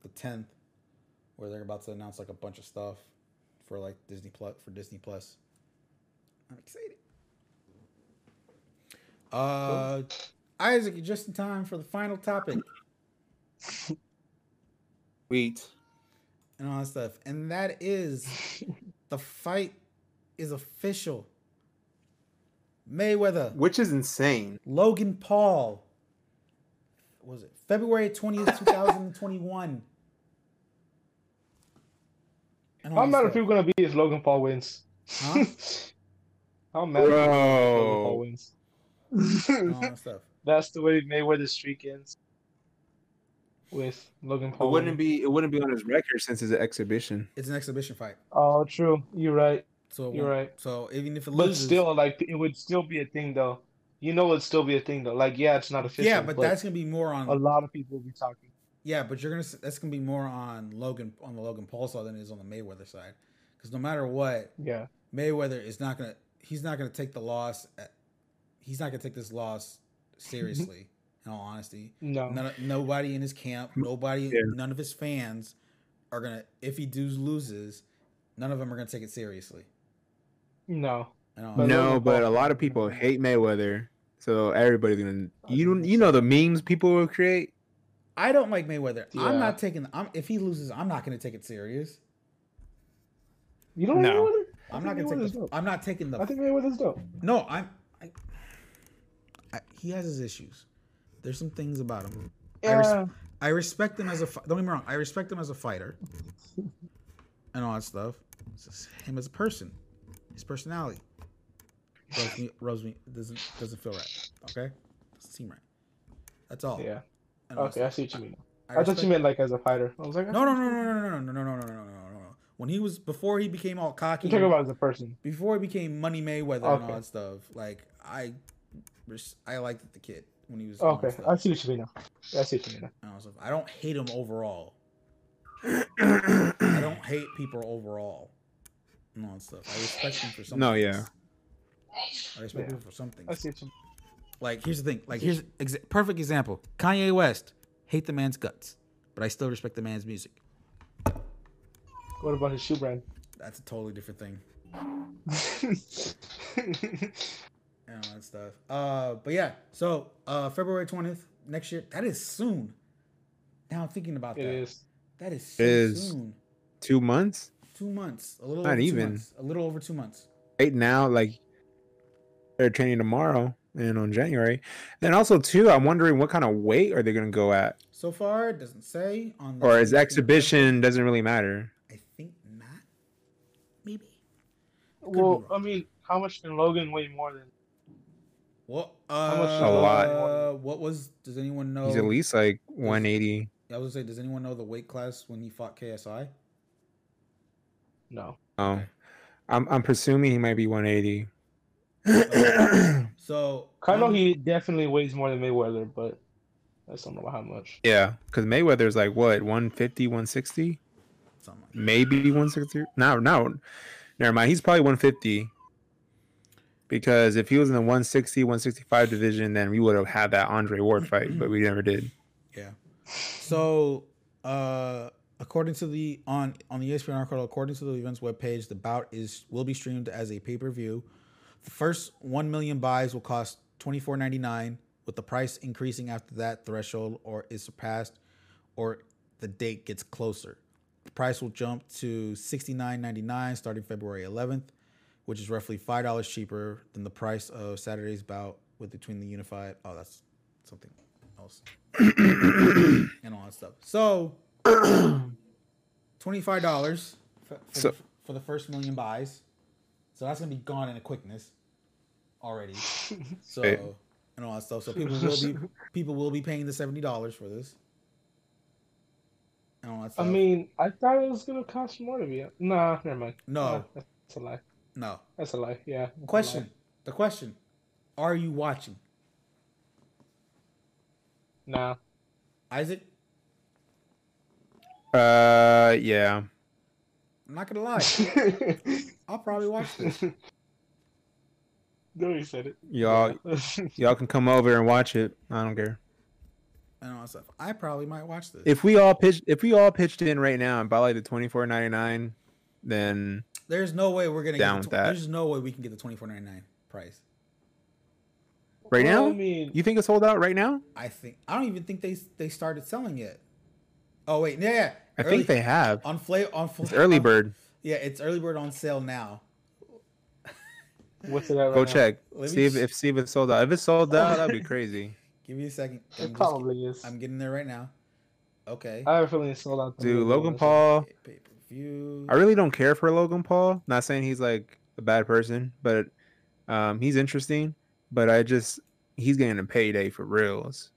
the tenth, where they're about to announce like a bunch of stuff for like Disney Plus for Disney Plus. I'm excited. Uh, Isaac, you're just in time for the final topic Sweet. and all that stuff, and that is the fight is official. Mayweather, Which is insane. Logan Paul. Was it February twentieth, two thousand twenty-one? And all How that mad are people gonna be if Logan Paul wins? Huh? How mad are people if Logan Paul wins? And all that stuff. That's the way Mayweather's streak ends. With Logan Paul, It Paul. wouldn't winning. be it wouldn't be on his record since it's an exhibition. It's an exhibition fight, Oh, true. You're right. So You're right. So even if it loses, But still, like it would still be a thing, though. You know, it'd still be a thing, though. Like, yeah, it's not official. yeah, but that's gonna be more on a lot of people will be talking. Yeah, but you're gonna s- that's gonna be more on Logan on the Logan Paul side than it is on the Mayweather side, because no matter what, Yeah. Mayweather is not gonna he's not gonna take the loss. At, he's not gonna take this loss seriously. in all honesty, No. none, nobody in his camp, nobody, Yeah. none of his fans are gonna. If he does loses, none of them are gonna take it seriously. No. But no, but a lot of people hate Mayweather, so everybody's gonna you don't you know the memes people will create. I don't like Mayweather. I'm not taking. I'm if he loses, I'm not gonna take it serious. You don't No. know Mayweather? I I'm not gonna Mayweather's take. The, dope. I'm not taking the I think Mayweather's dope. No, I'm. I, I, he has his issues. There's some things about him. I, res- I respect him as a. Don't get me wrong. I respect him as a fighter, and all that stuff. It's just him as a person, his personality. Rubs me, rubs me doesn't doesn't feel right. Okay, doesn't seem right. That's all. Yeah. And Okay, I see what you mean. I I thought you meant like as a fighter. I was like, No, no, no, no, no, no, no, no, no, no, no, no, no, no, no. When he was before he became all cocky. You're talking about as a person. before he became Money Mayweather and all that stuff, like I, I liked the kid. when he was. Okay. I see what you mean now. I see what you mean now. And I was like, I don't hate him overall. I don't hate people overall. And all that stuff. I respect them for some. No, yeah. I respect Yeah. people for some things. I see what you Like here's the thing. Like here's exa- perfect example. Kanye West hate the man's guts, but I still respect the man's music. What about his shoe brand? That's a totally different thing. And all that stuff. Uh, but yeah. So uh, February twentieth next year. That is soon. Now I'm thinking about it that. is. That is so is. soon. Two months Two months. A little Not over even. Two months. A little over two months. right now. Like they're training tomorrow and on January. Then also too, I'm wondering what kind of weight are they gonna go at, So far, it doesn't say on. the or is Instagram exhibition doesn't really matter. I think not. Maybe. be Well. I mean, how much can Logan weigh more than? What? Uh, much A lot. What was? Does anyone know? He's at least like 180. I was gonna say, does anyone know the weight class when he fought KSI? No. Oh, I'm I'm presuming he might be 180. So I know um, he definitely weighs more than Mayweather, but I just don't know how much. yeah, because Mayweather's like what 150, 160, something like maybe 160. No, no, never mind. He's probably 150. Because if he was in the 160, 165 division, then we would have had that Andre Ward fight, but we never did. Yeah. So, uh, according to the on on the ESPN article, according to the events webpage, the bout is will be streamed as a pay per view. The first one million buys will cost twenty four ninety nine, with the price increasing after that threshold or is surpassed, or the date gets closer. The price will jump to sixty nine ninety nine starting February eleventh, which is roughly five dollars cheaper than the price of Saturday's bout with between the unified. Oh, that's something else and all that stuff. So, twenty five dollars for, for, So- the, for the first million buys. So that's gonna be gone in a quickness already. So Right. and all that stuff. So people will be people will be paying the seventy dollars for this. And all that I mean, I thought it was gonna cost more to be. Nah, never mind. No. Nah, that's a lie. no That's a lie. Yeah. question. lie. The question: Are you watching Nah. Isaac? Uh, yeah. I'm not gonna lie. I'll probably watch this. no, you said it. Y'all, y'all can come over and watch it. I don't care. And all that stuff. I probably might watch this. If we all pitched, if we all pitched in right now and buy like the twenty four ninety nine, then There's no way we're gonna Down get with the tw- that. There's no way we can get the twenty four ninety nine price. right Well, now, I mean, you think it's sold out right now? I think I don't even think they they started selling yet. Oh wait, yeah, yeah. I Early- think they have. on Fla- on Fla- It's early on- bird. Yeah, it's early bird on sale now. what's it at right Go now? check. Let See if, ch- if see if it's sold out. If it's sold out, that'd be crazy. Give me a second. I'm, It just- probably is. I'm getting there right now. Okay. I have a feeling it's sold out. Dude, Logan but- Paul. Pay per view. I really don't care for Logan Paul. Not saying he's like a bad person, but um, he's interesting. But I just he's getting a payday for reals.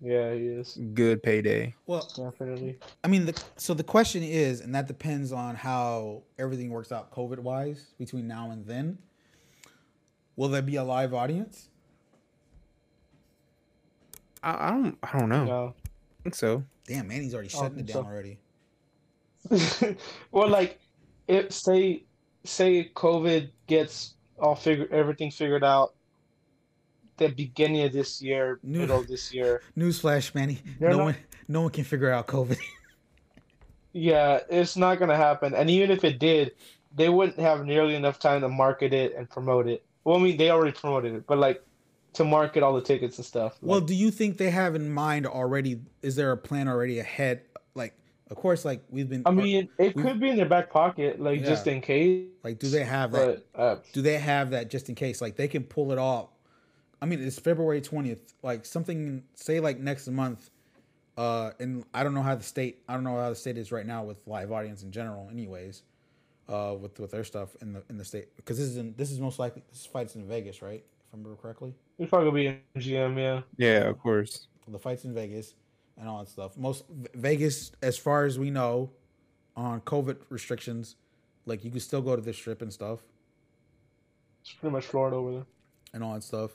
Yeah, he is. Good payday. Well, Definitely. I mean, the, so the question is, and that depends on how everything works out COVID wise between now and then. Will there be a live audience? I, I don't. I don't know. No. I think so. Damn, man, he's already shutting it so- down already. well, like, if say say COVID gets all figured, everything figured out, the beginning of this year, New- middle of this year. Newsflash, Manny. They're no not- one, no one can figure out COVID. Yeah, it's not gonna happen. And even if it did, they wouldn't have nearly enough time to market it and promote it. Well, I mean, they already promoted it, but like to market all the tickets and stuff. well, like- do you think they have in mind already? Is there a plan already ahead? Like, of course, like we've been. I mean, it could be in their back pocket, like Yeah. just in case. like, do they have that? But uh, do they have that just in case? Like they can pull it off. I mean, it's February twentieth. Like something, say like next month. Uh, and I don't know how the state. I don't know how the state is right now with live audience in general. Anyways, uh, with with their stuff in the in the state because this is in, this is most likely this fight's in Vegas, right? If I remember correctly, it's probably gonna be in GM. Yeah. Yeah, of course. the fight's in Vegas and all that stuff. Most Vegas, as far as we know, on COVID restrictions, like you can still go to the strip and stuff. It's pretty much Florida over there. and all that stuff.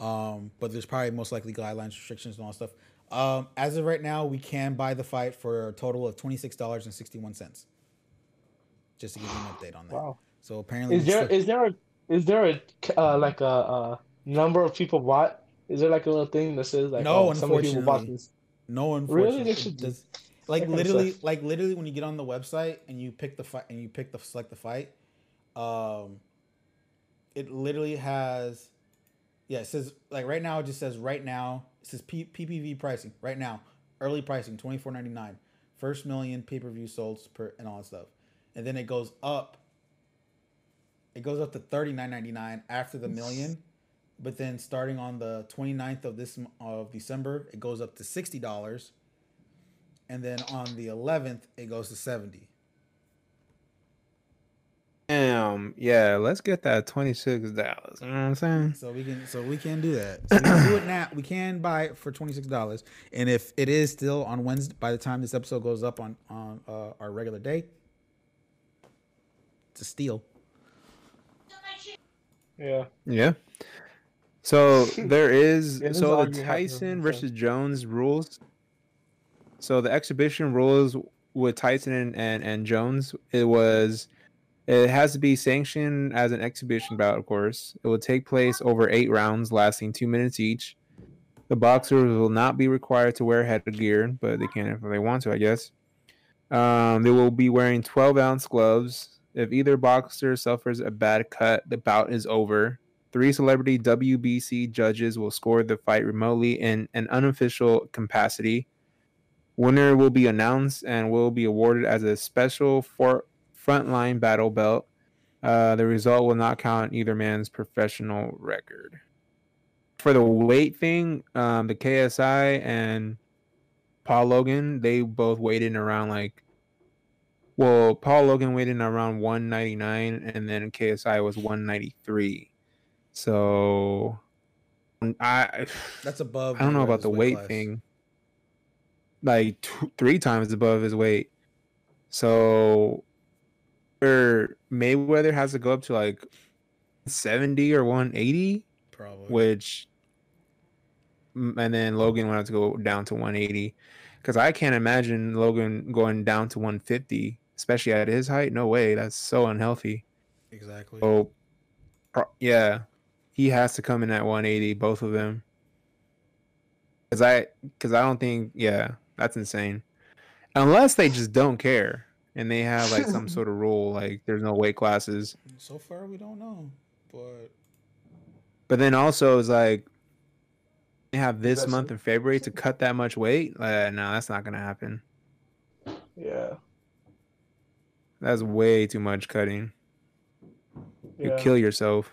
Um, but there's probably most likely guidelines, restrictions, and all that stuff. Um, as of right now, we can buy the fight for a total of twenty six dollars and sixty one cents. Just to give you an update on that. Wow. So apparently, Is there is there a is there a uh, like a, a number of people bought? Is there like a little thing that says like No, oh, people bought unfortunately. this? no Really? unfortunately They should does- like literally like literally when you get on the website and you pick the fight and you pick the select the fight um it literally has yeah it says like right now it just says right now it says P- ppv pricing right now early pricing 24.99 first million pay-per-view sold per and all that stuff. And then it goes up it goes up to 39.99 after the million but then starting on the 29th of this of december it goes up to $60 and then on the 11th it goes to 70 Damn, yeah, let's get that twenty six dollars. You know what I'm saying? so we can so we can do that so we can do it now we can buy it for $26 and if it is still on wednesday by the time this episode goes up on on uh, our regular day it's a steal Yeah. Yeah. So there is Yeah, so the Tyson versus Jones rules. So the exhibition rules with Tyson and, and, and Jones, it was it has to be sanctioned as an exhibition bout, of course. It will take place over eight rounds lasting two minutes each. The boxers will not be required to wear headgear, but they can if they want to, I guess. Um, they will be wearing 12 ounce gloves. If either boxer suffers a bad cut, the bout is over. Three celebrity WBC judges will score the fight remotely in an unofficial capacity. Winner will be announced and will be awarded as a special for frontline battle belt. Uh, the result will not count either man's professional record. For the weight thing, um, the KSI and Paul Logan, they both weighed in around like well, Paul Logan weighed in around 199 and then KSI was 193. So I that's above I don't know about the weight class. thing. Like two, three times above his weight. So where Mayweather has to go up to like 70 or 180, probably which and then Logan wanted to go down to 180 because I can't imagine Logan going down to 150, especially at his height. No way, that's so unhealthy. exactly So, pro- yeah, he has to come in at 180, both of them. Cause I, cause I don't think, yeah, that's insane. Unless they just don't care and they have like some sort of rule, like there's no weight classes. so far we don't know but But then also it's like they have this That's- month in February to cut that much weight. Uh, no, that's not gonna happen. Yeah. That's way too much cutting. You Yeah. kill yourself.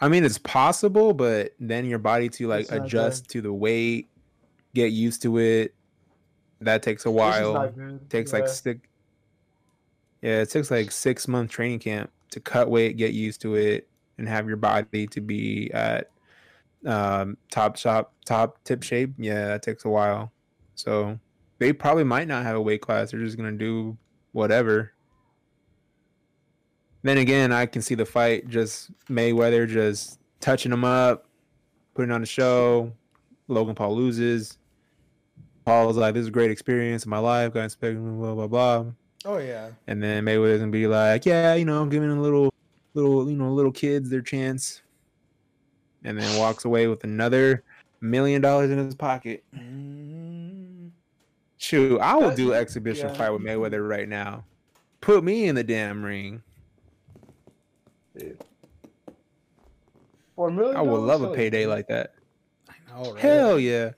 I mean, it's possible, but then your body to like It's not adjust to the weight, get used to it. That takes a while. Takes like six. Yeah, it takes like six month training camp to cut weight, get used to it, and have your body to be at um, top shop, top tip shape. Yeah, that takes a while. So they probably might not have a weight class. They're just gonna do whatever. Then again, I can see the fight just Mayweather just touching him up, putting on a show. Logan Paul loses. Paul was like, "This is a great experience in my life. Got inspected, blah blah blah." oh yeah And then Mayweather's gonna be like, "Yeah, you know, I'm giving a little, little, you know, little kids their chance," and then walks away with another million dollars in his pocket. Mm, Shoot, I will do exhibition yeah. fight with Mayweather right now. Put me in the damn ring. For a million I would love a payday like that. I know right Hell yeah!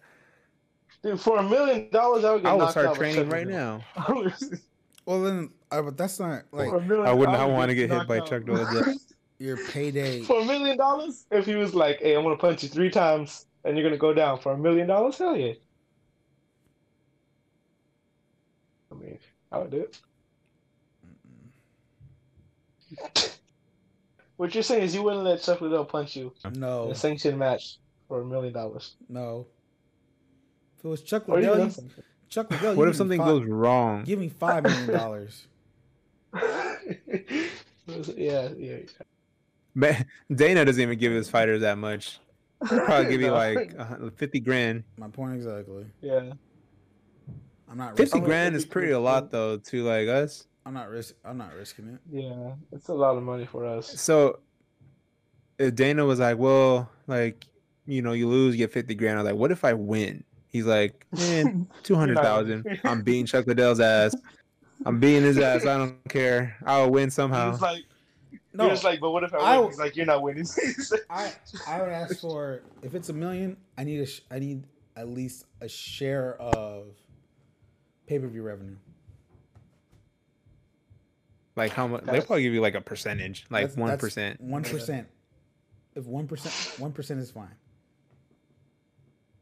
Dude, for a million dollars, I would get I will knocked start out training right now. well then uh, but that's not like For a million, I would not would wanna get hit by out. Chuck Liddell. your payday For a million dollars, if he was like, "Hey, I'm gonna punch you three times and you're gonna go down for a million dollars," hell yeah. I mean, I would do it. What you're saying is you wouldn't let Chuck Liddell punch you No. in no a sanctioned match for a million dollars. no if it was Chuck Or Liddell you- Chuck Liddell What if something five- goes wrong? give me five million dollars yeah, yeah. Ma- Dana doesn't even give his fighters that much. He'll Probably give you like a hun- fifty grand. My point exactly. yeah. I'm not Fifty. I'm grand gonna is pretty you a lot though to like us. I'm not risk. I'm not risking it. Yeah, it's a lot of money for us. So if Dana was like, well, like you know, you lose, you get fifty grand. I was like, what if I win? He's like, man, two hundred thousand. I'm beating Chuck Liddell's ass. I'm beating his ass. I don't care. I'll win He somehow. was like, No, he was like, but what if I win? He's like, you're not winning. I I would ask for if it's a million, I need a sh- I need at least a share of pay per view revenue. Like how much? They'll probably give you like a percentage, like one. One percent. If one percent, one percent is fine.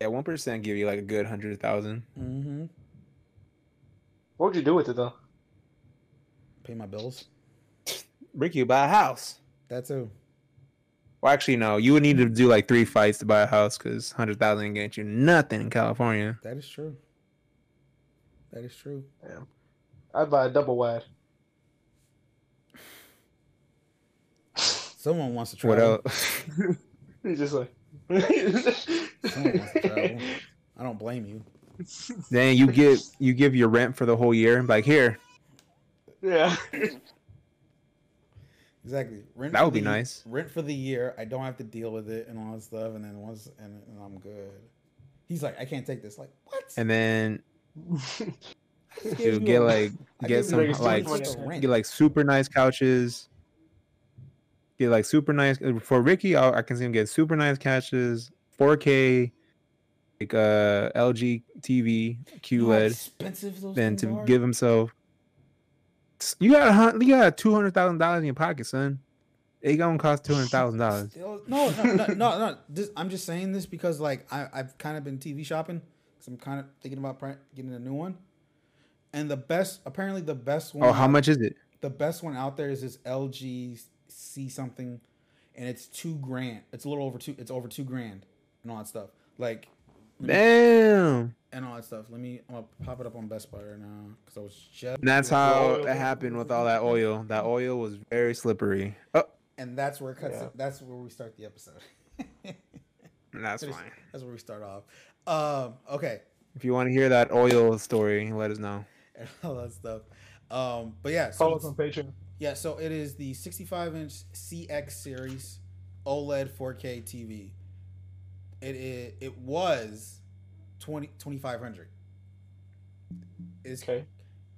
Yeah, one percent give you like a good hundred thousand. Mm-hmm. what would you do with it though? Pay my bills. Ricky would buy a house. That's a Well, actually, no. You would need to do like three fights to buy a house because hundred thousand get you nothing in California. that is true. That is true. Yeah. I'd buy a double wide. Someone wants to try. What travel. else? He's just like. Someone wants to travel. I don't blame you. then you get you give your rent for the whole year. Like here, yeah. Exactly. Rent That for would be the- nice. Rent for the year. I don't have to deal with it and all that stuff. And then once and, and I'm good. He's like, I can't take this. Like what? and then I you you get like I get some like like $20 the rent. get like super nice couches. Get like super nice for Ricky. I, I can see him get super nice catches, 4K, like uh LG TV You know how QLED. expensive those Then to give himself, you got a you got two hundred thousand dollars in your pocket, son. It gonna cost two hundred thousand dollars. No, no, no, no, no. This, I'm just saying this because like I, I've kind of been TV shopping because I'm kind of thinking about getting a new one. And the best, apparently, the best one. Oh, how out- much is it? The best one out there is this LG C something, and it's two grand. It's a little over two. It's over two grand and all that stuff. Like, let me- Damn. and all that stuff. Let me. I'm gonna pop it up on Best Buy right now because I was just. And that's how oil. it happened with all that oil. That oil was very slippery. Oh, And that's where it cuts. Yeah. it- That's where we start the episode. that's That's- fine. That's where we start off. Um. Okay. If you want to hear that oil story, let us know. and all that stuff. Um, but yeah, so Follow us on Patreon. Yeah, so it is the 65 inch CX series OLED 4K TV. It is, it was 20 2500. It's Okay.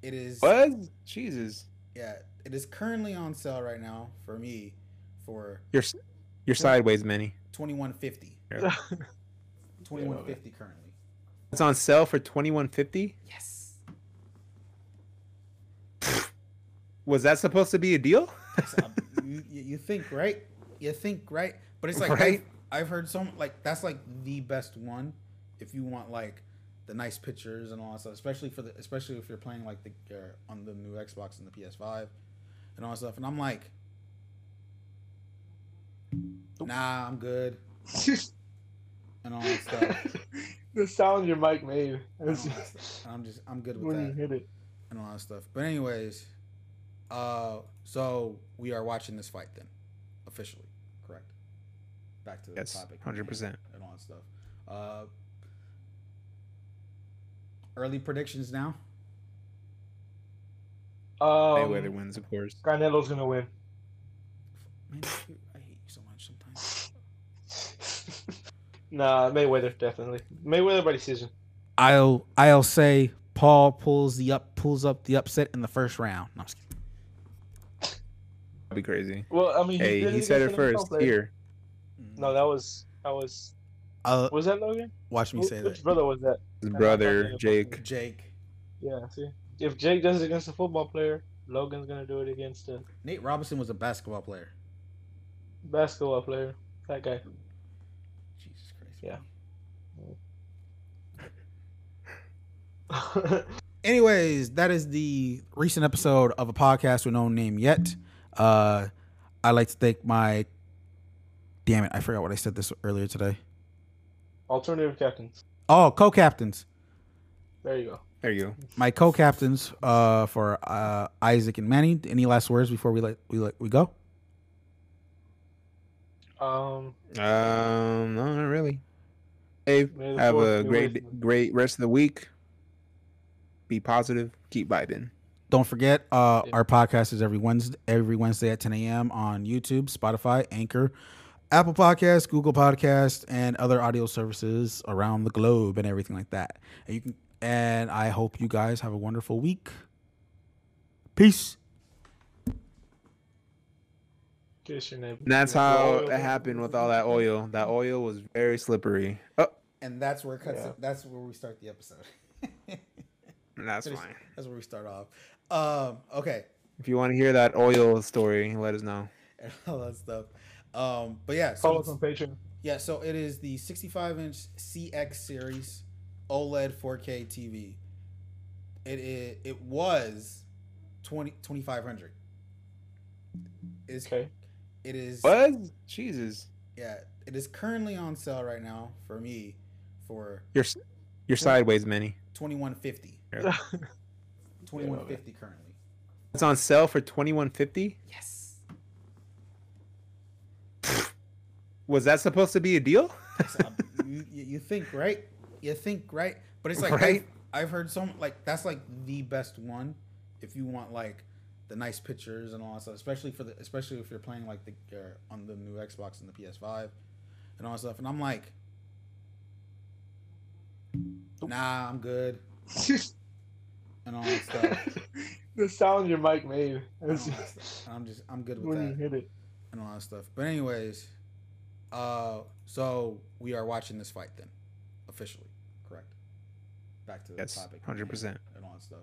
it is What? Jesus. yeah, it is currently on sale right now for me for You're you're sideways, Manny. 2150. Yeah. 2150 currently. It's on sale for twenty one fifty. Yes. Was that supposed to be a deal? You, you you think right? You think right? But it's like Right. I've, I've heard some like that's like the best one if you want like the nice pictures and all that stuff, especially for the especially if you're playing like the uh, on the new Xbox and the PS5 and all that stuff. And I'm like, nah, I'm good and all that stuff. the sound your mic made. and all It's- that stuff. And I'm just I'm good with when you that hit it. and all that stuff. But anyways, uh, so we are watching this fight then, officially, correct? Back to the Yes, topic, 100%. and all that stuff. Uh, early predictions now. Um, Mayweather wins, of course. Canelo's gonna win. Man, I hate you so much sometimes. nah, Mayweather definitely. Mayweather by decision. I'll I'll say Paul pulls the up pulls up the upset in the first round. No, I'm just kidding. That'd be crazy. Well, I mean, Hey, he said it against an NFL first. player. Here, No, that was that was Uh, was that Logan? watch me Who- say Which that. brother was that? his brother thought Jake. Jake, Yeah, see, if Jake does it against a football player, Logan's gonna do it against a Nate Robinson was a basketball player. basketball player. That guy. Jesus Christ. Yeah. anyways, that is the recent episode of a podcast with no name yet. Uh, I'd like to thank my. Damn it! I forgot what I said this earlier today. Alternative captains. Oh, co-captains. There you go. There you go. My co-captains uh, for uh, Isaac and Manny. Any last words before we let we let we go? Um, Um, no, not really. Dave, have a great, great rest of the week. Be positive. Keep vibing. Don't forget, uh, Yeah. our podcast is every Wednesday, every Wednesday at 10 a.m. on YouTube, Spotify, Anchor, Apple Podcasts, Google Podcasts, and other audio services around the globe and everything like that. And you can, and I hope you guys have a wonderful week. Peace. kiss your neighbor. And that's how it happened with all that oil. That oil was very slippery. Oh, And that's where it cuts. Yeah. That's where we start the episode. that's That's- fine. That's where we start off. Um, okay. If you want to hear that oil story, let us know. and all that stuff. Um, but yeah, so Follow us on Patreon. yeah, so it is the 65 inch CX series OLED 4K TV. It is, it was 20 2500. Is Okay. it is What? Jesus, yeah, it is currently on sale right now for me for you're you're sideways, Manny. 2150. Yeah. 2150 currently. It's on sale for twenty one fifty. Yes. Was that supposed to be a deal? You, you you think right? You think right? But it's like Right. I've, I've heard some like that's like the best one if you want like the nice pictures and all that stuff, especially for the especially if you're playing like the uh, on the new Xbox and the PS5 and all that stuff. And I'm like, nah, I'm good and all that stuff. the sound your mic made. and all that stuff. And I'm just I'm good with when you that hit it. and all that stuff. But anyways, uh, so we are watching this fight then, officially, correct? Back to the Yes, topic, 100%. and all that stuff.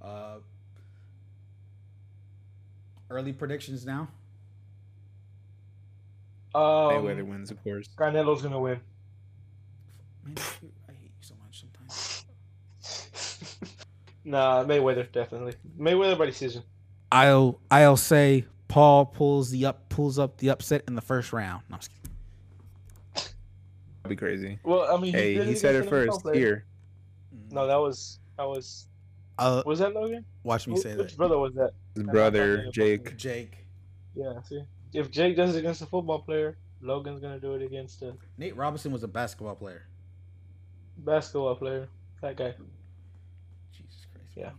Uh, early predictions now. Um, Mayweather wins, of course. Canelo's gonna win. Man, you- I hate you so much sometimes. Nah, Mayweather definitely. Mayweather by decision. I'll I'll say Paul pulls the up pulls up the upset in the first round. No, I'm just kidding. That'd be crazy. Well, I mean, Hey, did he said it against an NFL first. Here, No, that was that was Uh, was that Logan? watch me Who- say Which that. brother was that? his brother Jake. Jake, Yeah, see, if Jake does it against a football player, Logan's gonna do it against a Nate Robinson was a basketball player. basketball player. That guy. Jesus Christ.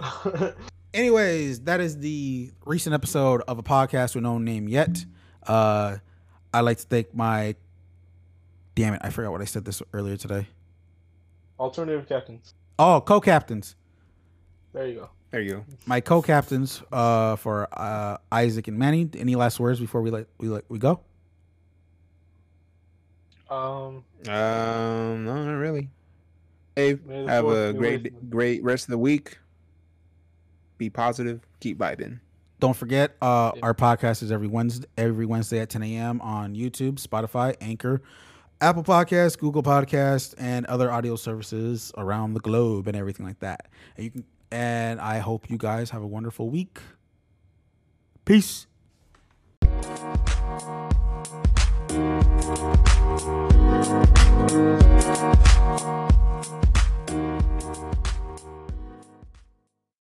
Yeah. anyways, that is the recent episode of a podcast with no name yet. Uh, I'd like to thank my. Damn it! I forgot what I said this earlier today. Alternative captains. Oh, co-captains. There you go. There you go. My co-captains uh, for uh, Isaac and Manny. Any last words before we let we let we go? Um. Um, no, not really. Dave, have a great, with great rest of the week. Be positive. Keep vibing. Don't forget, uh, Yeah. our podcast is every Wednesday, every Wednesday at 10 a.m. on YouTube, Spotify, Anchor, Apple Podcasts, Google Podcasts, and other audio services around the globe and everything like that. And you can, and I hope you guys have a wonderful week. Peace. Thank you.